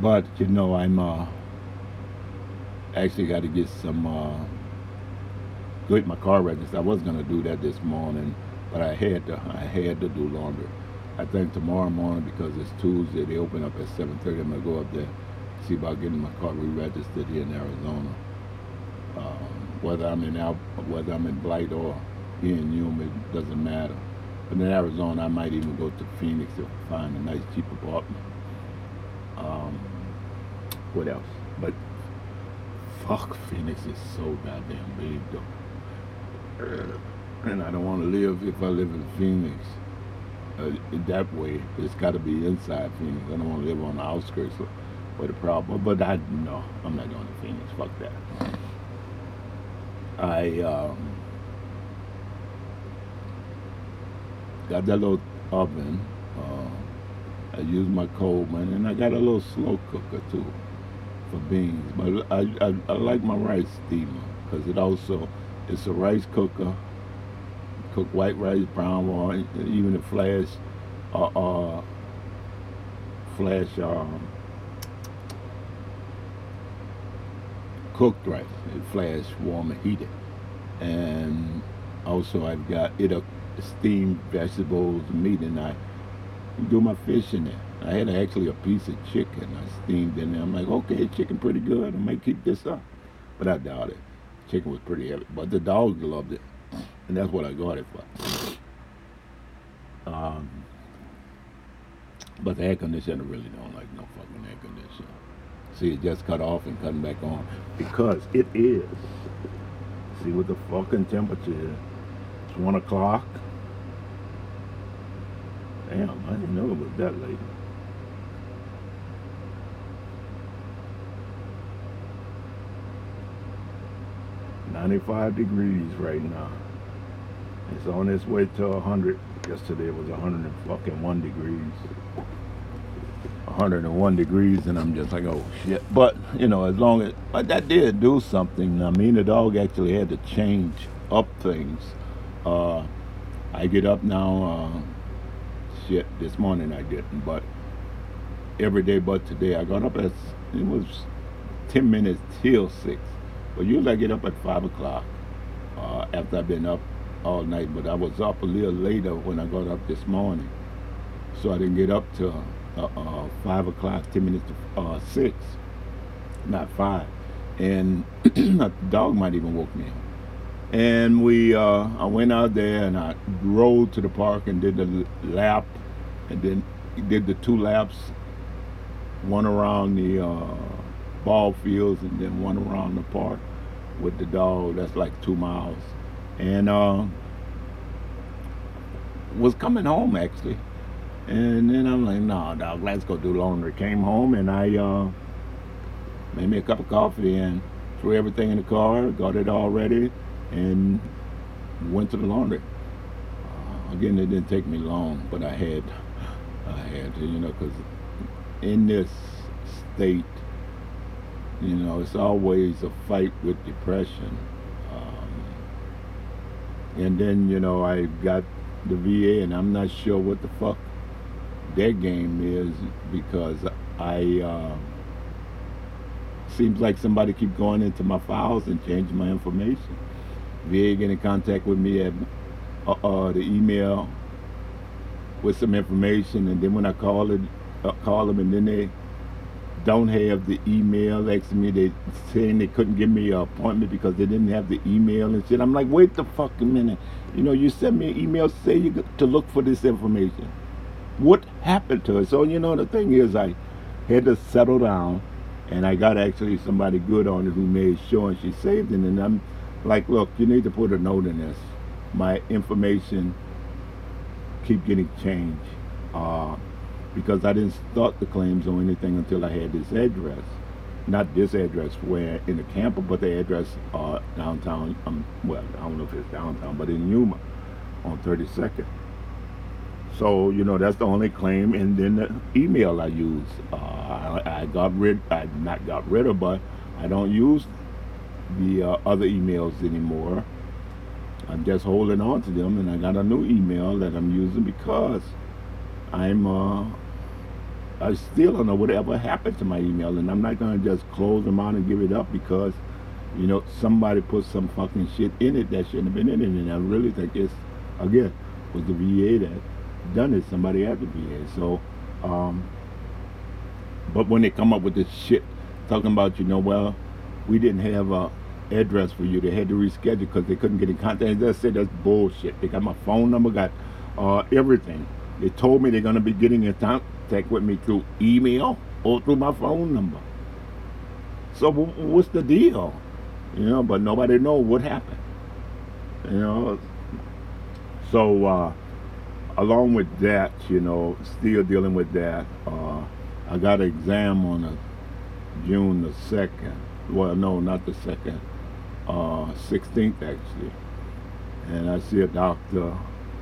But you know, I'm uh, actually got to get some uh, get my car registered. I was gonna do that this morning, but I had to. I had to do laundry. I think tomorrow morning because it's Tuesday. They open up at 7:30. I'm gonna go up there, see about getting my car re-registered here in Arizona. Um, whether I'm in whether I'm in Blythe or Yuma, it doesn't matter. But in Arizona, I might even go to Phoenix to find a nice cheap apartment. Um, what else? But fuck, Phoenix is so goddamn big though. And I don't want to live if I live in Phoenix. Uh, that way, it's got to be inside Phoenix. I don't want to live on the outskirts where the problem. But I no, I'm not going to Phoenix. Fuck that. I um, got that little oven. Uh, I use my Coleman, and I got a little slow cooker too for beans. But I, I, I like my rice steamer because it also it's a rice cooker. Cook white rice, brown rice, even the flash, uh, uh flash um, cooked rice, it flash warm and heated, and also I've got it a steamed vegetables, meat, and I do my fish in there. I had actually a piece of chicken I steamed in there. I'm like, okay, chicken pretty good. I might keep this up. But I doubt it. Chicken was pretty heavy. But the dogs loved it. And that's what I got it for. Um, but the air conditioner really don't like no fucking air conditioner. See, it just cut off and cutting back on. Because it is. See what the fucking temperature is. It's 1 o'clock. Damn, I didn't know it was that late. 95 degrees right now. It's on its way to 100. Yesterday it was hundred and fucking one degrees. 101 degrees, and I'm just like, oh shit. But you know, as long as but that did do something. I mean, the dog actually had to change up things. Uh, I get up now. Uh, shit, this morning I didn't, but every day but today I got up at it was 10 minutes till six. But usually I get up at 5 o'clock uh, after I've been up all night. But I was up a little later when I got up this morning. So I didn't get up till uh, uh, 5 o'clock, 10 minutes to uh, 6, not 5. And the dog might even woke me up. And we, uh, I went out there and I rode to the park and did the lap and then did the two laps, one around the ball fields and then one around the park with the dog. That's like two miles. And uh, was coming home actually. And then I'm like, nah, dog, let's go do laundry. Came home and I uh, made me a cup of coffee and threw everything in the car, got it all ready, and went to the laundry. Uh, again, it didn't take me long, but I had, I had to, you know, because in this state, you know, it's always a fight with depression. Um, and then, you know, I got the VA, and I'm not sure what the fuck their game is because I uh, seems like somebody keep going into my files and changing my information. VA get in contact with me at uh, uh, the email with some information, and then when I call it, uh, call them, and then they don't have the email asking me they saying they couldn't give me an appointment because they didn't have the email and shit. I'm like, wait the fuck a minute. You know, you sent me an email say you to look for this information. What happened to it? So you know, the thing is, I had to settle down, and I got actually somebody good on it who made sure, and she saved it. And I'm like, look, you need to put a note in this. My information keep getting changed. Uh, because I didn't start the claims or anything until I had this address. Not this address where in the camper, but the address uh, downtown, um, well, I don't know if it's downtown, but in Yuma on 32nd. So, you know, that's the only claim. And then the email I use, uh, I, I, got rid, I not got rid of, but I don't use the uh, other emails anymore. I'm just holding on to them, and I got a new email that I'm using because I'm uh, I still don't know whatever happened to my email, and I'm not gonna just close them out and give it up because you know somebody put some fucking shit in it that shouldn't have been in it, and I really think it's again was the VA that done it. Somebody had to be VA. So, um, but when they come up with this shit talking about you know well we didn't have a address for you, they had to reschedule because they couldn't get in contact. They said that's bullshit. They got my phone number, got uh, everything. They told me they're going to be getting in contact with me through email or through my phone number. So what's the deal? You know, but nobody know what happened. You know, so uh, along with that, you know, still dealing with that. Uh, I got an exam on a June the second. Well, no, not the second. Uh, 16th actually, and I see a doctor,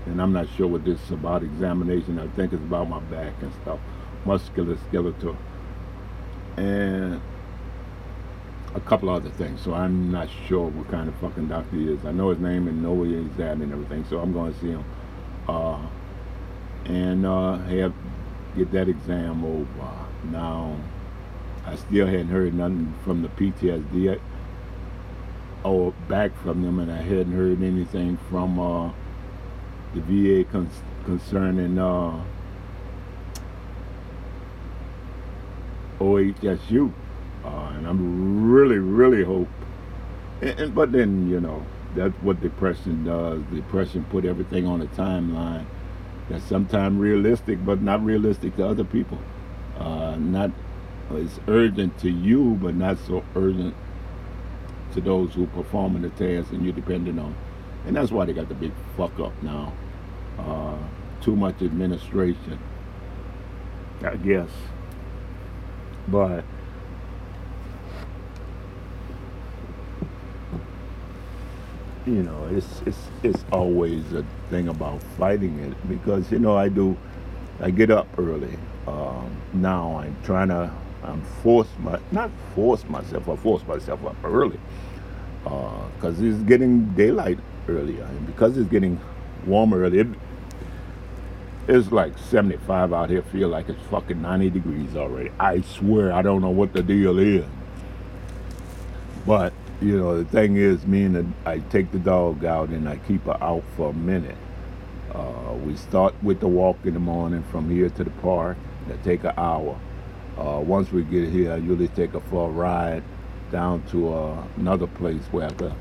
and I'm not sure what this is about examination. I think it's about my back and stuff, musculoskeletal, and a couple other things. So I'm not sure what kind of fucking doctor he is. I know his name and know where he's at and everything. So I'm going to see him, uh, and uh, have get that exam over. Now, I still hadn't heard nothing from the PTSD or back from them, and I hadn't heard anything from uh, the VA con- concerning uh, OHSU. Uh, and I'm really, really hope. And, and, but then, you know, that's what depression does. Depression put everything on a timeline that's sometimes realistic, but not realistic to other people. Uh, not it's urgent to you, but not so urgent to those who performing the task and you're depending on. And that's why they got the big fuck up now. Uh, too much administration, I guess. But you know, it's it's it's always a thing about fighting it because you know I do, I get up early. Um, now I'm trying to, I'm force my not force myself, I force myself up early because uh, it's getting daylight earlier and because it's getting warmer early. It, it's like 75 out here. Feel like it's fucking 90 degrees already. I swear I don't know what the deal is, but you know, the thing is, me and the, I take the dog out and I keep her out for a minute. Uh, we start with the walk in the morning from here to the park. That take an hour. Uh, once we get here, I usually take her for a ride down to uh, another place where I can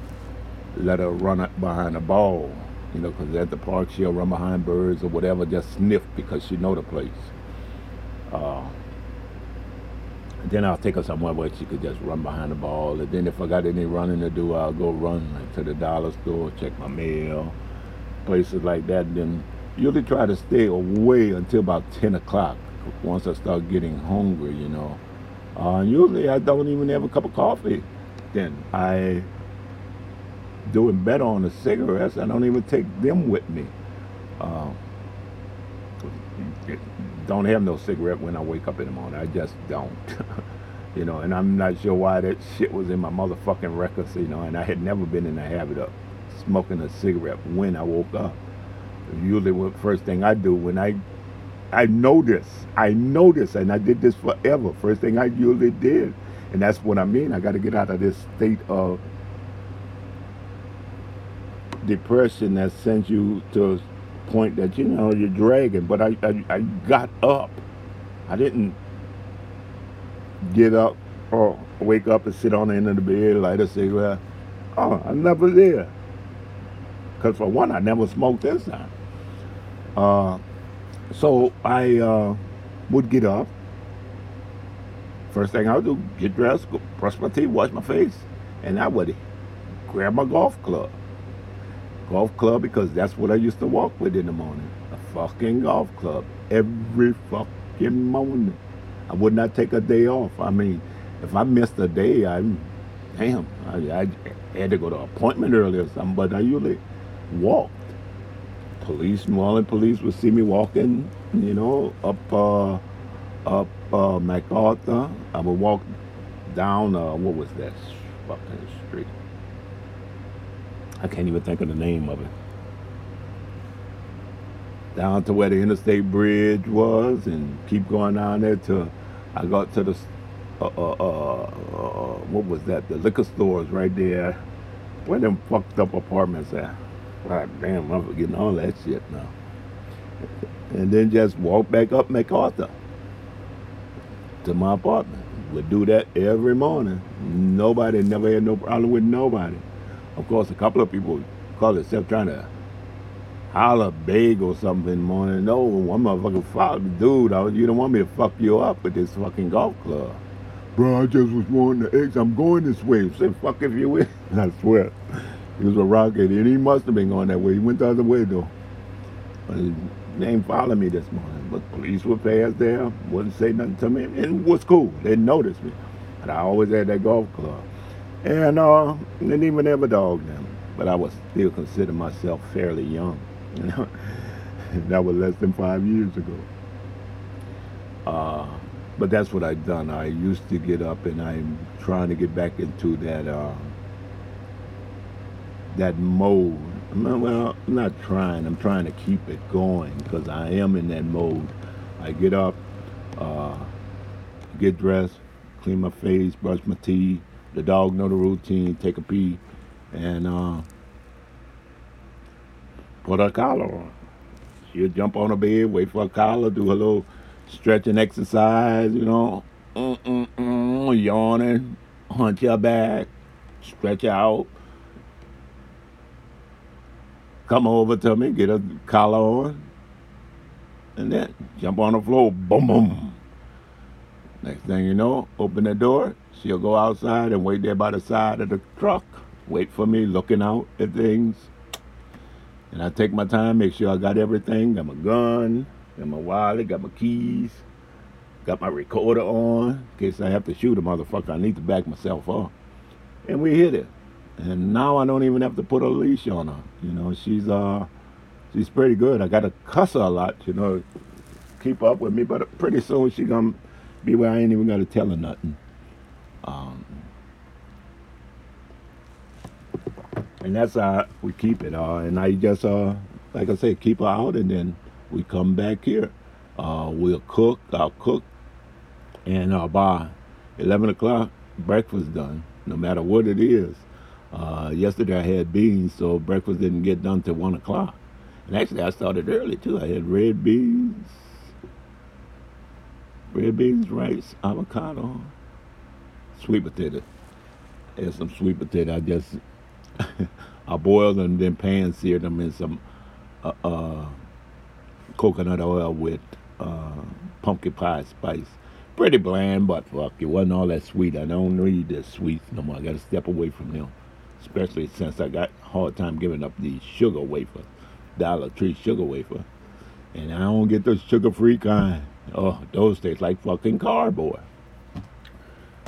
let her run up behind a ball. You know, because at the park she'll run behind birds or whatever, just sniff because she know the place. Then I'll take her somewhere where she could just run behind the ball. And then if I got any running to do, I'll go run like, to the dollar store, check my mail, places like that. Then usually try to stay away until about 10 o'clock once I start getting hungry, you know. Uh, usually I don't even have a cup of coffee. Then I doing better on the cigarettes. I don't even take them with me. Uh, don't have no cigarette when I wake up in the morning. I just don't. you know, and I'm not sure why that shit was in my motherfucking records, you know, and I had never been in the habit of smoking a cigarette when I woke up. Usually the first thing I do when I I know this. I know this and I did this forever. First thing I usually did. And that's what I mean. I gotta get out of this state of depression that sends you to point that you know you're dragging. But I, I, I got up. I didn't get up or wake up and sit on the end of the bed, light a cigarette. Oh, I'm never did. Because for one, I never smoked this time. Uh, so I uh, would get up. First thing I would do, get dressed, brush my teeth, wash my face, and I would grab my golf club golf club because that's what I used to walk with in the morning. A fucking golf club every fucking morning. I would not take a day off. I mean, if I missed a day, I'm damn. I, I had to go to an appointment early or something, but I usually walked. Police, New Orleans police would see me walking, you know, up uh, up uh, MacArthur. I would walk down. Uh, what was that fucking street? I can't even think of the name of it. Down to where the interstate bridge was, and keep going down there to I got to the uh, uh, uh, uh, what was that? The liquor stores right there. Where them fucked up apartments at? God damn, I'm forgetting all that shit now. And then just walk back up MacArthur to my apartment. Would do that every morning. Nobody never had no problem with nobody. Of course, a couple of people call themselves trying to holler, beg or something in the morning. No, one motherfucker fuck, dude, I, you don't want me to fuck you up with this fucking golf club. Bro, I just was wanting the eggs. I'm going this way. Said, fuck if you will. I swear. He was a rocket, and he must have been going that way. He went the other way, though. But he didn't follow me this morning. But police were past there, wouldn't say nothing to me, and it was cool. They didn't notice me. But I always had that golf club. And uh, didn't even have a dog then. But I was still consider myself fairly young. You know, that was less than five years ago. Uh, but that's what I've done. I used to get up, and I'm trying to get back into that uh, that mode. Well, I'm not trying. I'm trying to keep it going because I am in that mode. I get up, uh, get dressed, clean my face, brush my teeth. The dog know the routine. Take a pee, and uh, put a collar on. She'll jump on the bed, wait for a collar, do a little stretching exercise, you know, Mm-mm-mm, yawning, hunch your back, stretch out, come over to me, get a collar on, and then jump on the floor, boom, boom. Next thing you know, open the door, she'll go outside and wait there by the side of the truck, wait for me, looking out at things. And I take my time, make sure I got everything, got my gun, got my wallet, got my keys, got my recorder on, in case I have to shoot a motherfucker, I need to back myself up. And we hit it. And now I don't even have to put a leash on her. You know, she's uh she's pretty good. I gotta cuss her a lot, you know, keep up with me, but pretty soon she gonna be where I ain't even gotta tell her nothing. Um, and that's how we keep it. Uh, and I just, uh, like I say, keep her out, and then we come back here. Uh, we'll cook. I'll cook, and uh, by eleven o'clock, breakfast done. No matter what it is. Uh, yesterday I had beans, so breakfast didn't get done till one o'clock. And actually, I started early too. I had red beans, red beans, rice, avocado, sweet potato. Had some sweet potato. I just I boiled them, then pan seared them in some uh, uh, coconut oil with uh, pumpkin pie spice. Pretty bland, but fuck, it wasn't all that sweet. I don't need the sweets no more. I got to step away from them, especially since I got hard time giving up the sugar wafer, Dollar Tree sugar wafer, and I don't get the sugar-free kind. Oh, those taste like fucking cardboard.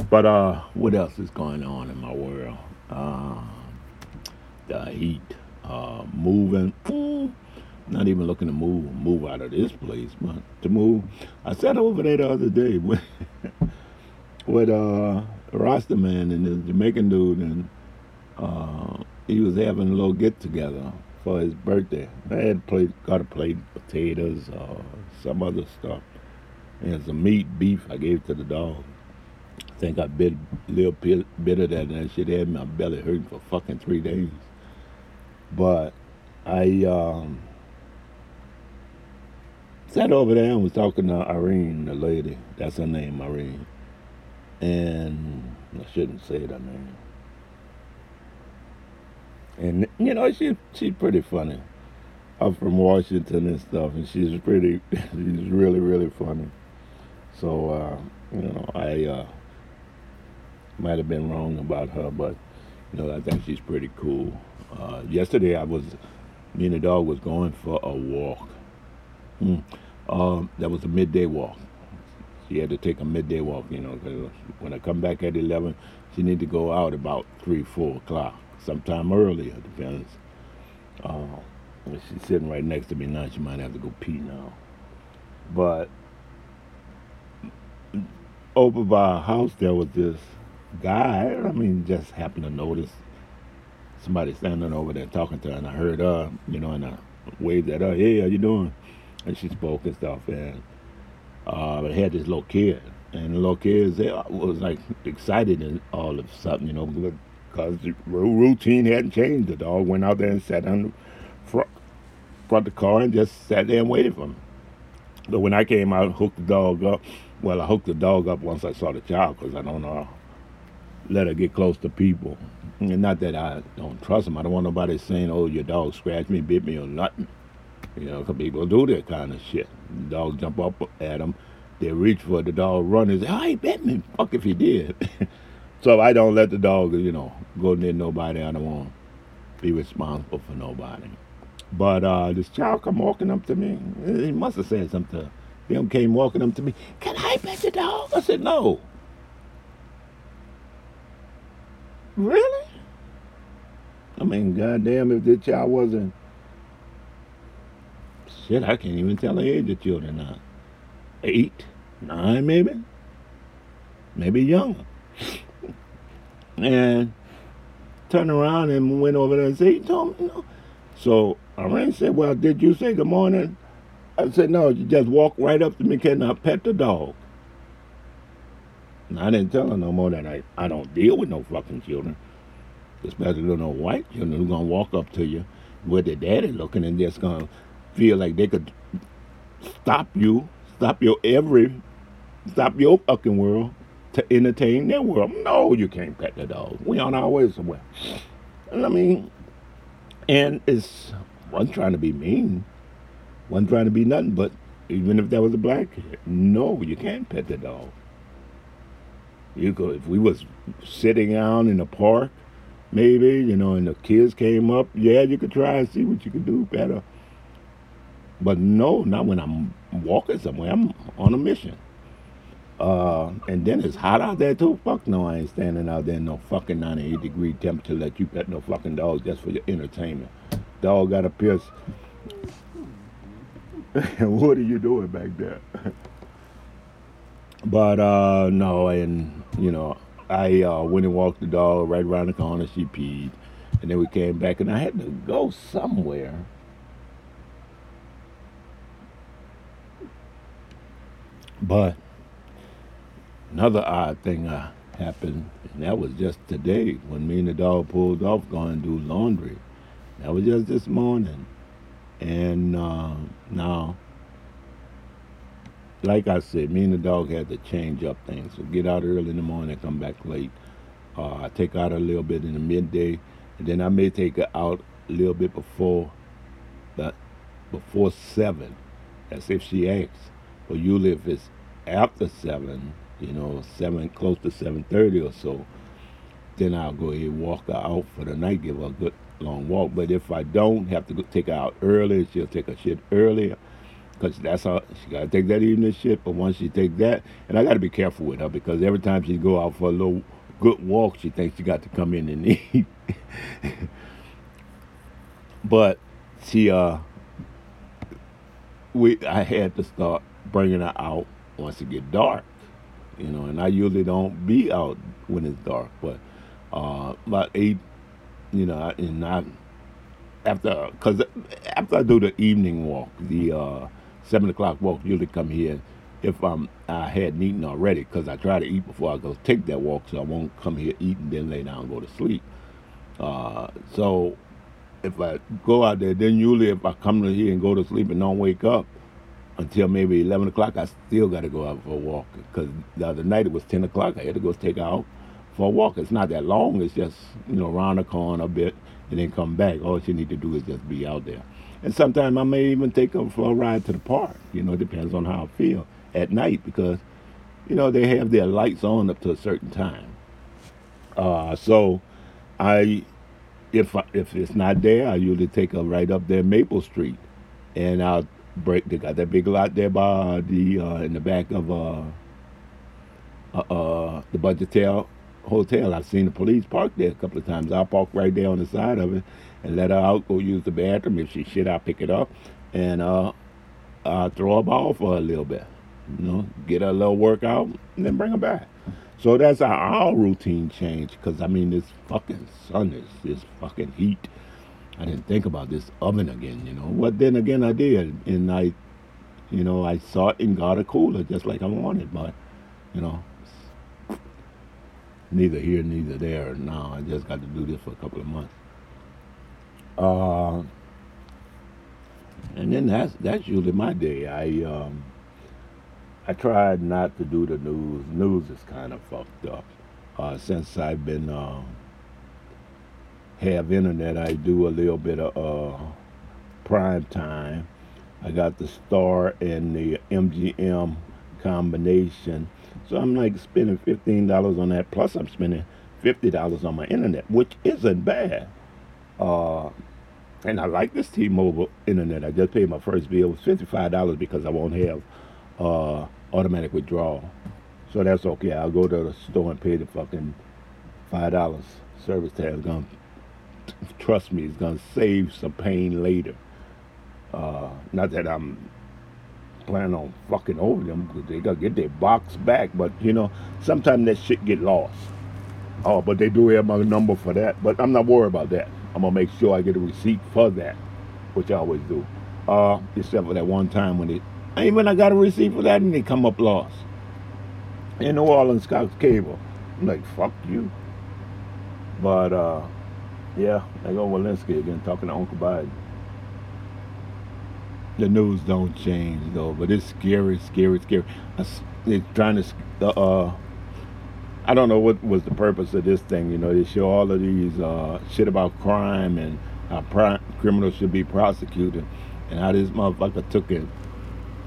But uh, what else is going on in my world? Uh, the heat, uh, moving. Mm, not even looking to move, move out of this place, but to move. I sat over there the other day with with uh, Rasta man and the Jamaican dude, and uh, he was having a little get together for his birthday. I had played, got a plate potatoes, uh, some other stuff, and some meat, beef. I gave to the dog. Think I bit little bit, bit of that, and that shit had my belly hurting for fucking three days. But I um, sat over there and was talking to Irene, the lady. That's her name, Irene. And I shouldn't say her name. And you know, she she's pretty funny. I'm from Washington and stuff, and she's pretty. she's really really funny. So uh, you know, I uh, might have been wrong about her, but you know, I think she's pretty cool. Uh, yesterday, I was me and the dog was going for a walk. Hmm. Um, that was a midday walk. She had to take a midday walk, you know, because when I come back at 11, she need to go out about 3, 4 o'clock, sometime earlier, depends. Uh, she's sitting right next to me now. She might have to go pee now. But over by our house, there was this guy. I mean, just happened to notice somebody standing over there talking to her, and I heard her, you know, and I waved at her, hey, how you doing? And she spoke and stuff, and uh, I had this little kid, and the little kid was like excited and all of sudden, you know, because the routine hadn't changed. The dog went out there and sat on the front, front of the car and just sat there and waited for me. But when I came out, hooked the dog up. Well, I hooked the dog up once I saw the child because I don't know let her get close to people. And not that I don't trust them. I don't want nobody saying, "Oh, your dog scratched me, bit me, or nothing." You know, because people do that kind of shit. The dog jump up at them, they reach for the dog, run and say, "I ain't bet me." Fuck if he did. so I don't let the dog, you know, go near nobody. I don't want to be responsible for nobody. But uh, this child come walking up to me. He must have said something. Them came walking up to me. Can I pet the dog? I said no. Really? I mean, goddamn, if this child wasn't shit, I can't even tell the age of children now. Eight, nine, maybe, maybe younger. and turned around and went over there and said, he told me no. So I ran said, well, did you say good morning? I said, no, you just walk right up to me, can I pet the dog? I didn't tell her no more that I, I don't deal with no fucking children. Especially no white children who gonna walk up to you with their daddy looking and just gonna feel like they could stop you, stop your every, stop your fucking world to entertain their world. No, you can't pet the dog. We on our way somewhere. And I mean, and it's wasn't trying to be mean, wasn't trying to be nothing, but even if that was a black kid, no, you can't pet the dog. You could, if we was sitting down in the park, maybe, you know, and the kids came up, yeah, you could try and see what you could do better. But no, not when I'm walking somewhere. I'm on a mission. Uh, and then it's hot out there too. Fuck no, I ain't standing out there in no fucking 98 degree temperature let you pet no fucking dog just for your entertainment. Dog got a piss. what are you doing back there? but uh, no, and you know, I uh, went and walked the dog right around the corner. She peed, and then we came back, and I had to go somewhere. But another odd thing uh, happened, and that was just today when me and the dog pulled off going to do laundry. That was just this morning. And uh, now, like I said, me and the dog had to change up things. So get out early in the morning, come back late. Uh, I take out a little bit in the midday, and then I may take her out a little bit before, but before seven. That's if she asks. But usually, if it's after seven, you know, seven close to seven thirty or so, then I'll go ahead and walk her out for the night, give her a good long walk. But if I don't have to go take her out early, she'll take a shit earlier. Cause that's how she gotta take that evening shit. But once she take that, and I gotta be careful with her because every time she go out for a little good walk, she thinks she got to come in and eat. but she, uh, we, I had to start bringing her out once it get dark, you know. And I usually don't be out when it's dark, but uh, about eight you know, and I after because after I do the evening walk, the uh, seven o'clock walk, usually come here if I'm I hadn't eaten already because I try to eat before I go take that walk, so I won't come here eat and then lay down and go to sleep. Uh, so if I go out there, then usually if I come to here and go to sleep and don't wake up until maybe eleven o'clock, I still got to go out for a walk because the other night it was ten o'clock. I had to go take out for a walk. It's not that long. It's just you know around the corner a bit and then come back. All you need to do is just be out there. And sometimes I may even take them for a ride to the park. You know, it depends on how I feel at night because you know they have their lights on up to a certain time. Uh, so I, if I, if it's not there, I usually take a right up there Maple Street, and I'll break. They got that big lot there by the uh, in the back of uh, uh, uh the Budgetel hotel. I've seen the police park there a couple of times. I'll park right there on the side of it and let her out, go use the bathroom. If she shit, I'll pick it up and uh, I'll throw a ball for a little bit. You know, get her a little workout and then bring her back. So that's our routine changed because, I mean, this fucking sun is this fucking heat. I didn't think about this oven again, you know. But then again, I did. And I, you know, I saw it and got a cooler just like I wanted. But, you know, neither here, neither there. Now I just got to do this for a couple of months. Uh, and then that's that's usually my day. I um, I tried not to do the news. News is kind of fucked up. Uh, since I've been uh, have internet, I do a little bit of uh, prime time. I got the Star and the MGM combination. So I'm like spending fifteen dollars on that. Plus I'm spending fifty dollars on my internet, which isn't bad. Uh, and I like this T-Mobile internet. I just paid my first bill. It was fifty-five dollars because I won't have uh, automatic withdrawal. So that's okay. I'll go to the store and pay the fucking five dollars service tax. Gonna trust me, it's gonna save some pain later. Uh, not that I'm planning on fucking over them because they gotta get their box back, but you know, sometimes that shit get lost. Oh, but they do have my number for that. But I'm not worried about that. I'm gonna make sure I get a receipt for that, which I always do. Uh, except for that one time when it, even I got a receipt for that and they come up lost. In New Orleans, Cox Cable. I'm like, fuck you. But uh, yeah, I go Walensky again talking to Uncle Biden. The news don't change though, but it's scary, scary, scary. It's trying to. Uh, I don't know what was the purpose of this thing. You know, they show all of these uh, shit about crime and how criminals should be prosecuted, and how this motherfucker took it.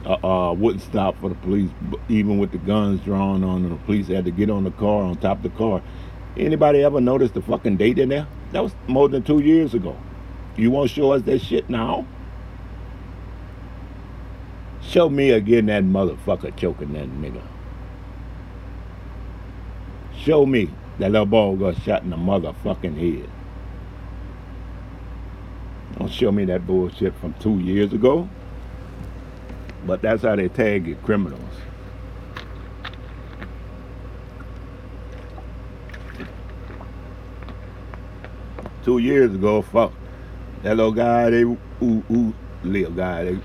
Uh, uh, wouldn't stop for the police, even with the guns drawn on them. The police had to get on the car, on top of the car. Anybody ever notice the fucking date in there? That was more than two years ago. You won't show us that shit now? Show me again that motherfucker choking that nigga. Show me that little ball got shot in the motherfucking head. Don't show me that bullshit from two years ago. But that's how they tag criminals. two years ago, fuck that little guy, they ooh, ooh, little guy, they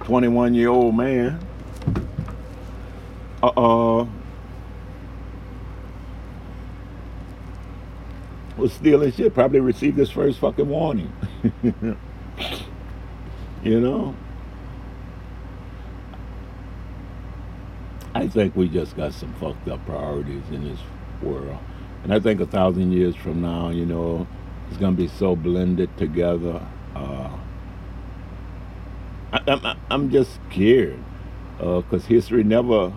21 year old man. Uh uh was stealing shit. Probably received his first fucking warning. you know? I think we just got some fucked up priorities in this world. And I think a thousand years from now, you know, it's going to be so blended together. Uh, I, am just scared Uh, because uh, history never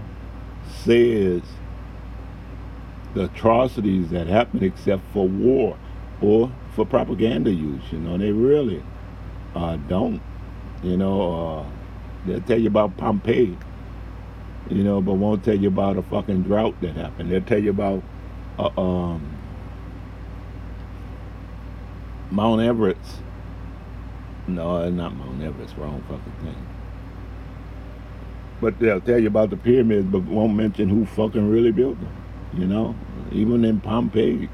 says the atrocities that happen except for war or for propaganda use. You know, they really uh, don't. You know, uh, they'll tell you about Pompeii, you know, but won't tell you about a fucking drought that happened. They'll tell you about uh, um, Mount Everest. No, not Mount Everest. Wrong fucking thing. But they'll tell you about the pyramids, but won't mention who fucking really built them. You know, even in Pompeii,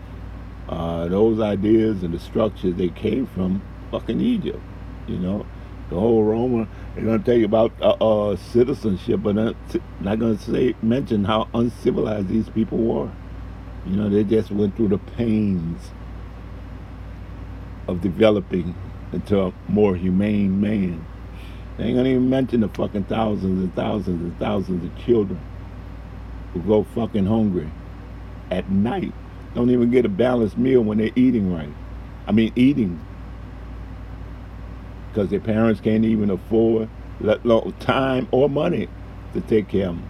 uh, those ideas and the structures they came from fucking Egypt. You know, the whole Roman. They're gonna tell you about uh, uh, citizenship, but not, gonna say mention how uncivilized these people were. You know, they just went through the pains of developing into a more humane man. They ain't gonna even mention the fucking thousands and thousands and thousands of children who go fucking hungry at night. Don't even get a balanced meal when they're eating right. I mean, eating. Because their parents can't even afford let alone time or money to take care of them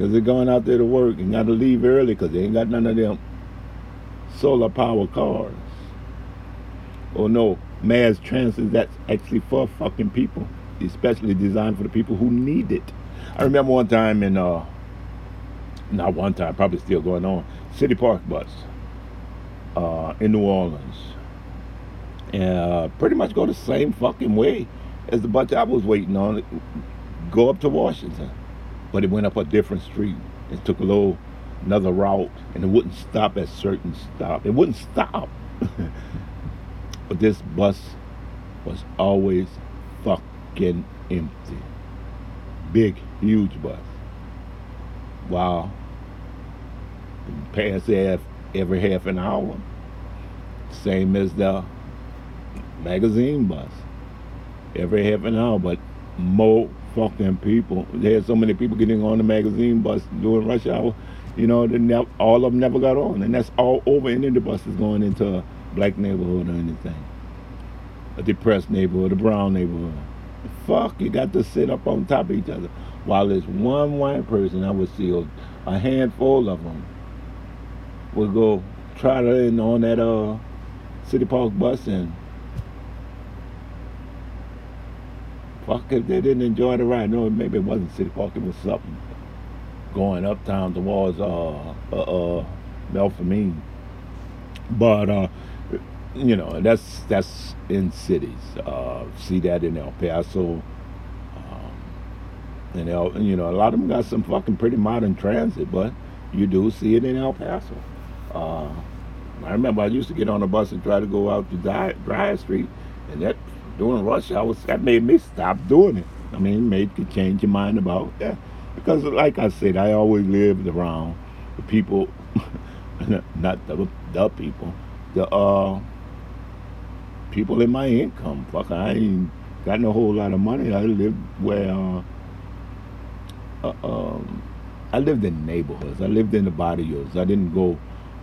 because they're going out there to work and got to leave early because they ain't got none of them solar power cars. Or no, mass transit that's actually for fucking people, especially designed for the people who need it. I remember one time in, uh, not one time, probably still going on, City Park bus uh, in New Orleans. And uh, pretty much go the same fucking way as the bus I was waiting on, go up to Washington but it went up a different street. It took a little another route, and it wouldn't stop at certain stop. It wouldn't stop. but this bus was always fucking empty. Big, huge bus. Wow. Pass half every half an hour. Same as the magazine bus. Every half an hour, but more fucking people. There's so many people getting on the magazine bus during rush hour. You know, all of them never got on, and that's all over. Any of the buses going into a black neighborhood or anything, a depressed neighborhood, a brown neighborhood. Fuck, you got to sit up on top of each other. While there's one white person I would see, a handful of them would go in on that uh City Park bus and fuck if they didn't enjoy the ride. No, maybe it wasn't City Park. It was something going uptown towards uh uh, uh Belfamine. But uh you know that's that's in cities. Uh, see that in El Paso. And El, you know a lot of them got some fucking pretty modern transit, but you do see it in El Paso. Uh, I remember I used to get on a bus and try to go out to Dyer Street, and that during rush hours that made me stop doing it. I mean, it made you change your mind about that because, like I said, I always lived around the people, not the the people, the uh people in my income. Fuck, I ain't got no whole lot of money. I lived where uh, uh, um, I lived in neighborhoods. I lived in the barrios. I didn't go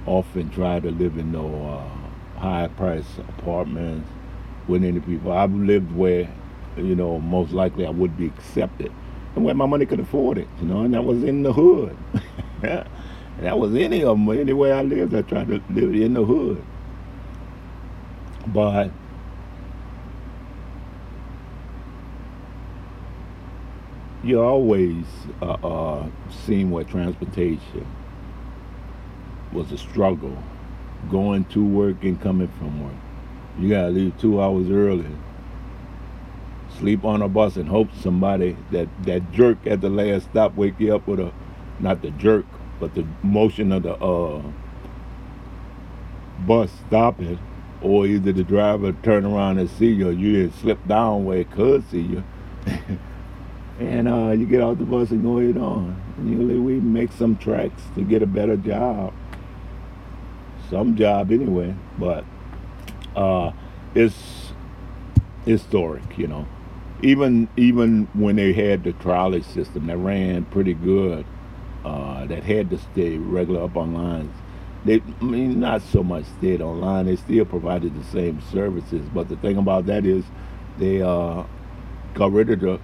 off and try to live in no uh, high price apartments with any people. I've lived where, you know, most likely I would be accepted and where my money could afford it, you know, and that was in the hood. that was any of them. Anywhere I lived, I tried to live in the hood. But you always uh, uh, seen where transportation was a struggle going to work and coming from work. You gotta leave two hours early, sleep on a bus, and hope somebody that that jerk at the last stop wake you up with a, not the jerk, but the motion of the uh, bus stopping or either the driver turn around and see you, or you didn't slip down where it could see you. and uh, you get off the bus and go it on. Usually we make some tracks to get a better job. Some job anyway, but uh, it's historic, you know. Even even when they had the trolley system that ran pretty good, uh, that had to stay regular up on lines, they, I mean, not so much stayed online. They still provided the same services. But the thing about that is, they uh, got rid of the.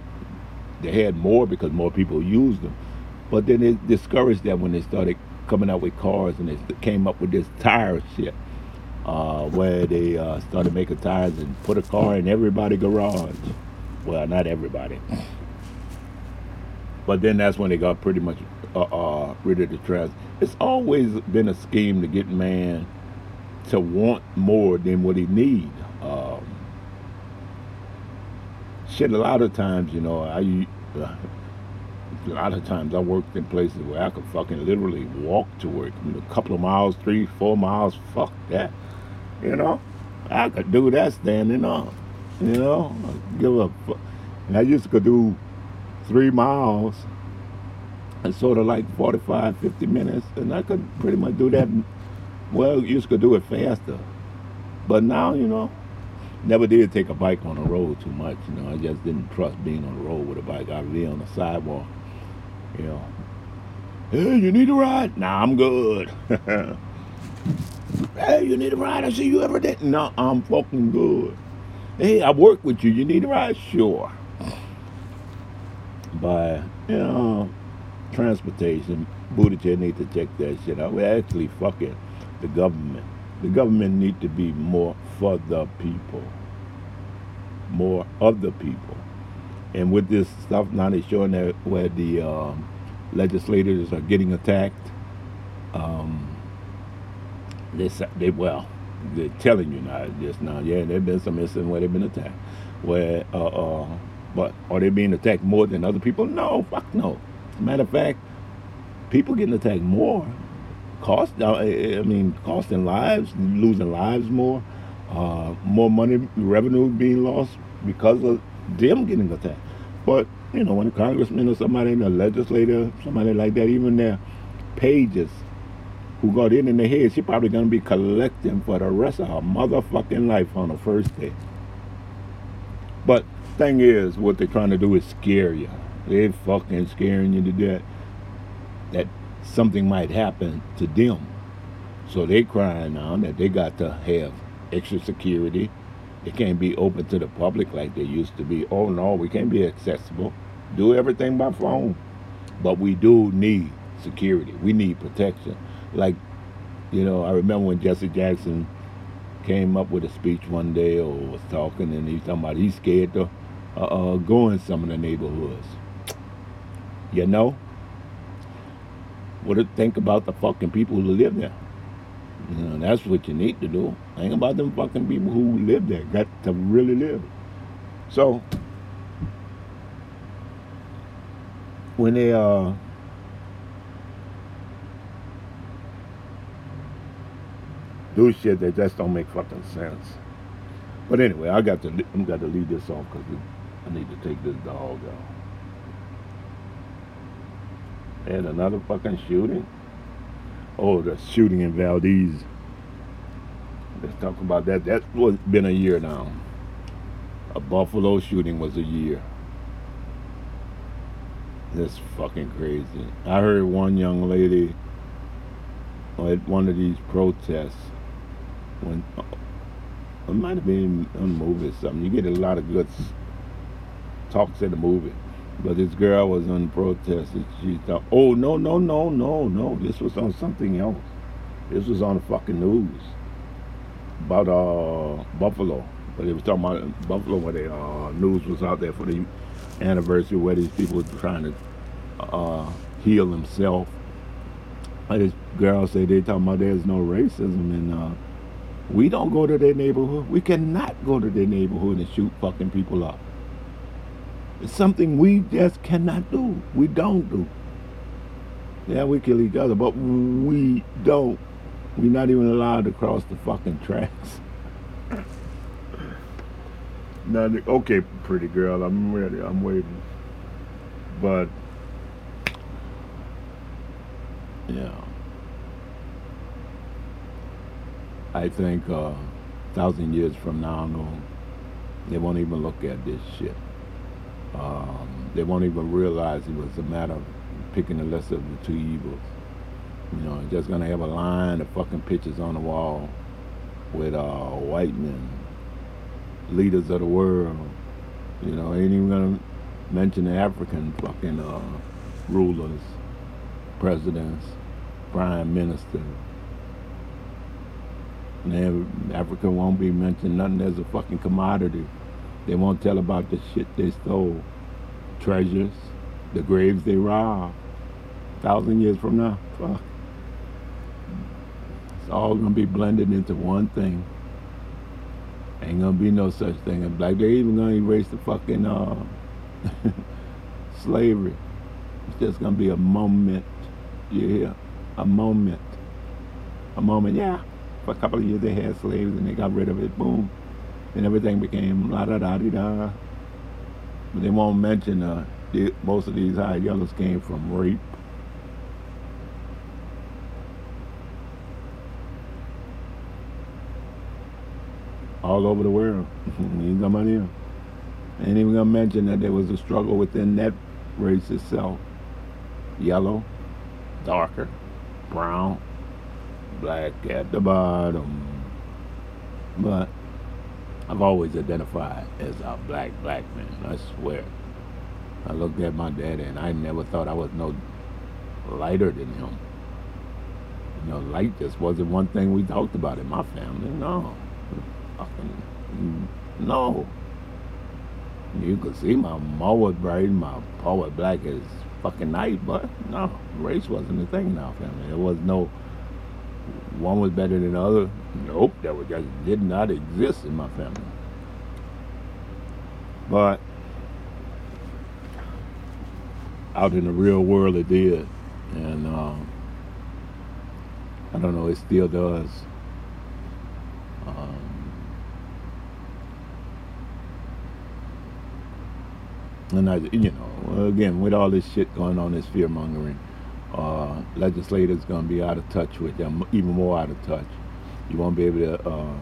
They had more because more people used them, but then they discouraged that when they started coming out with cars and they came up with this tire shit, uh, where they uh, started making tires and put a car in everybody's garage. Well, not everybody. But then that's when they got pretty much uh, uh, rid of the trans. It's always been a scheme to get man to want more than what he need. Um, shit, a lot of times, you know, I a lot of times I worked in places where I could fucking literally walk to work. I a couple of miles, three, four miles, fuck that. You know, I could do that standing up. You know, give a fuck. And I used to do three miles and sort of like 45, 50 minutes. And I could pretty much do that. Well, used to do it faster. But now, you know, never did take a bike on the road too much. You know, I just didn't trust being on the road with a bike. I'd be on the sidewalk, you know. Hey, you need a ride? Nah, I'm good. hey, you need a ride? I see you every day. No, I'm fucking good. Hey, I work with you. You need a ride? Sure by, you know, transportation. Buttigieg need to check that shit out. We actually fucking the government. The government need to be more for the people. More of the people. And with this stuff now they're showing that where the um, legislators are getting attacked. Um, they, they well, they're telling you now just now. Yeah, there've been some instances where they've been attacked, where uh, uh, but are they being attacked more than other people? No, fuck no. As a matter of fact, people getting attacked more. Cost, I mean, costing lives, losing lives more, uh, more money, revenue being lost because of them getting attacked. But, you know, when a congressman or somebody, in a legislator, somebody like that, even their pages who got in in the head, she probably to be collecting for the rest of her motherfucking life on the first day. But thing is, what they're trying to do is scare you. They're fucking scaring you to death that something might happen to them. So they crying now that they got to have extra security. It can't be open to the public like they used to be. Oh no, we can't be accessible. do everything by phone. But we do need security. We need protection. Like, you know, I remember when Jesse Jackson came up with a speech one day or was talking and he's talking about he's scared to uh, uh, go in some of the neighborhoods. You know? What to think about the fucking people who live there? You know, that's what you need to do. Think about them fucking people who live there, got to really live. So, when they uh do shit that just don't make fucking sense. But anyway, I got to I'm got to leave this off because I need to take this dog out. And another fucking shooting. Oh, the shooting in Uvalde. Let's talk about that. That's been a year now. A Buffalo shooting was a year. That's fucking crazy. I heard one young lady at one of these protests when uh, it might have been a movie or something. You get a lot of good talks at the movie. But this girl was on protest she thought, oh, no, no, no, no, no. This was on something else. This was on the fucking news about uh, Buffalo. But it was talking about Buffalo where the uh, news was out there for the anniversary where these people were trying to uh, heal themselves. But this girl said they talking about there's no racism and uh, we don't go to their neighborhood. We cannot go to their neighborhood and shoot fucking people up. It's something we just cannot do. We don't do. Yeah, we kill each other, but we don't. We're not even allowed to cross the fucking tracks. now, okay, pretty girl, I'm ready. I'm waiting. But, yeah. I think uh, a thousand years from now, no, they won't even look at this shit. Um, they won't even realize it was a matter of picking the lesser of the two evils. You know, just gonna have a line of fucking pictures on the wall with uh, white men, leaders of the world. You know, ain't even gonna mention the African fucking uh, rulers, presidents, prime ministers. Africa won't be mentioned nothing as a fucking commodity. They won't tell about the shit they stole, treasures, the graves they robbed. Thousand years from now, fuck. It's all gonna be blended into one thing. Ain't gonna be no such thing. Like they even gonna erase the fucking uh, slavery. It's just gonna be a moment. You hear? A moment. A moment. Yeah. For a couple of years they had slaves and they got rid of it. Boom and everything became la da da da. But they won't mention uh, the, most of these high yellows came from rape. All over the world. Ain't nobody here. Ain't even gonna mention that there was a struggle within that race itself. Yellow, darker, brown, black at the bottom. But I've always identified as a black black man. I swear. I looked at my daddy and I never thought I was no lighter than him. You know, light just wasn't one thing we talked about in my family. No. Fucking no. You could see my mom was bright, my pa was black as fucking night, but no, race wasn't a thing in our family. There was no one was better than the other. Nope, that was just did not exist in my family. But out in the real world, it did, and um, I don't know, it still does. Um, and I, you know, again, with all this shit going on, this fear mongering uh, legislators going to be out of touch with them, even more out of touch. You won't be able to uh,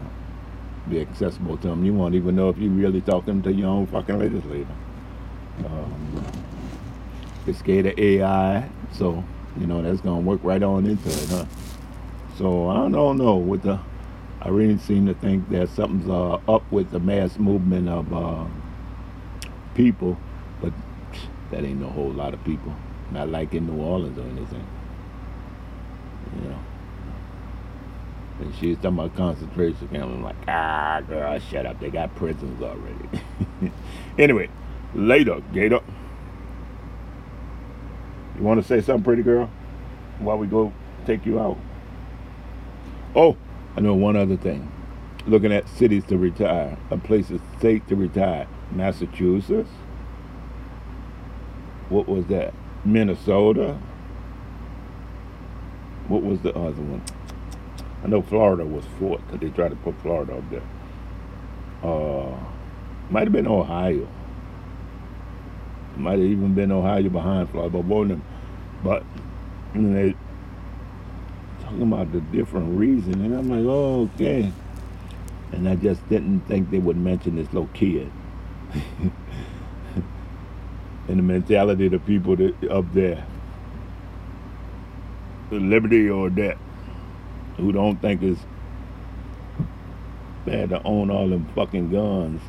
be accessible to them. You won't even know if you're really talking to your own fucking legislator. Um, they're scared of AI, so you know that's going to work right on into it, huh? So I don't know. With the, I really seem to think that something's uh, up with the mass movement of uh, people, but That ain't a whole lot of people. Not like in New Orleans or anything. You know. And she was talking about concentration camp. I'm like, ah, girl, shut up. They got prisons already. anyway, later, Gator. You want to say something, pretty girl, while we go take you out? Oh, I know one other thing. Looking at cities to retire, a places state to retire. Massachusetts. What was that? Minnesota. What was the other one? I know Florida was fourth because they tried to put Florida up there. Uh, might have been Ohio. Might have even been Ohio behind Florida, but one of them. But know, they talking about the different reason, and I'm like, oh, okay. And I just didn't think they would mention this little kid. and the mentality of the people that up there. The liberty or death who don't think it's bad to own all them fucking guns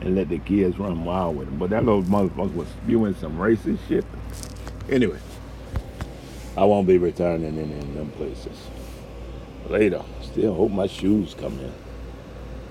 and let the kids run wild with them. But that little motherfucker was spewing some racist shit. Anyway, I won't be returning in, in them places. Later, still hope my shoes come in.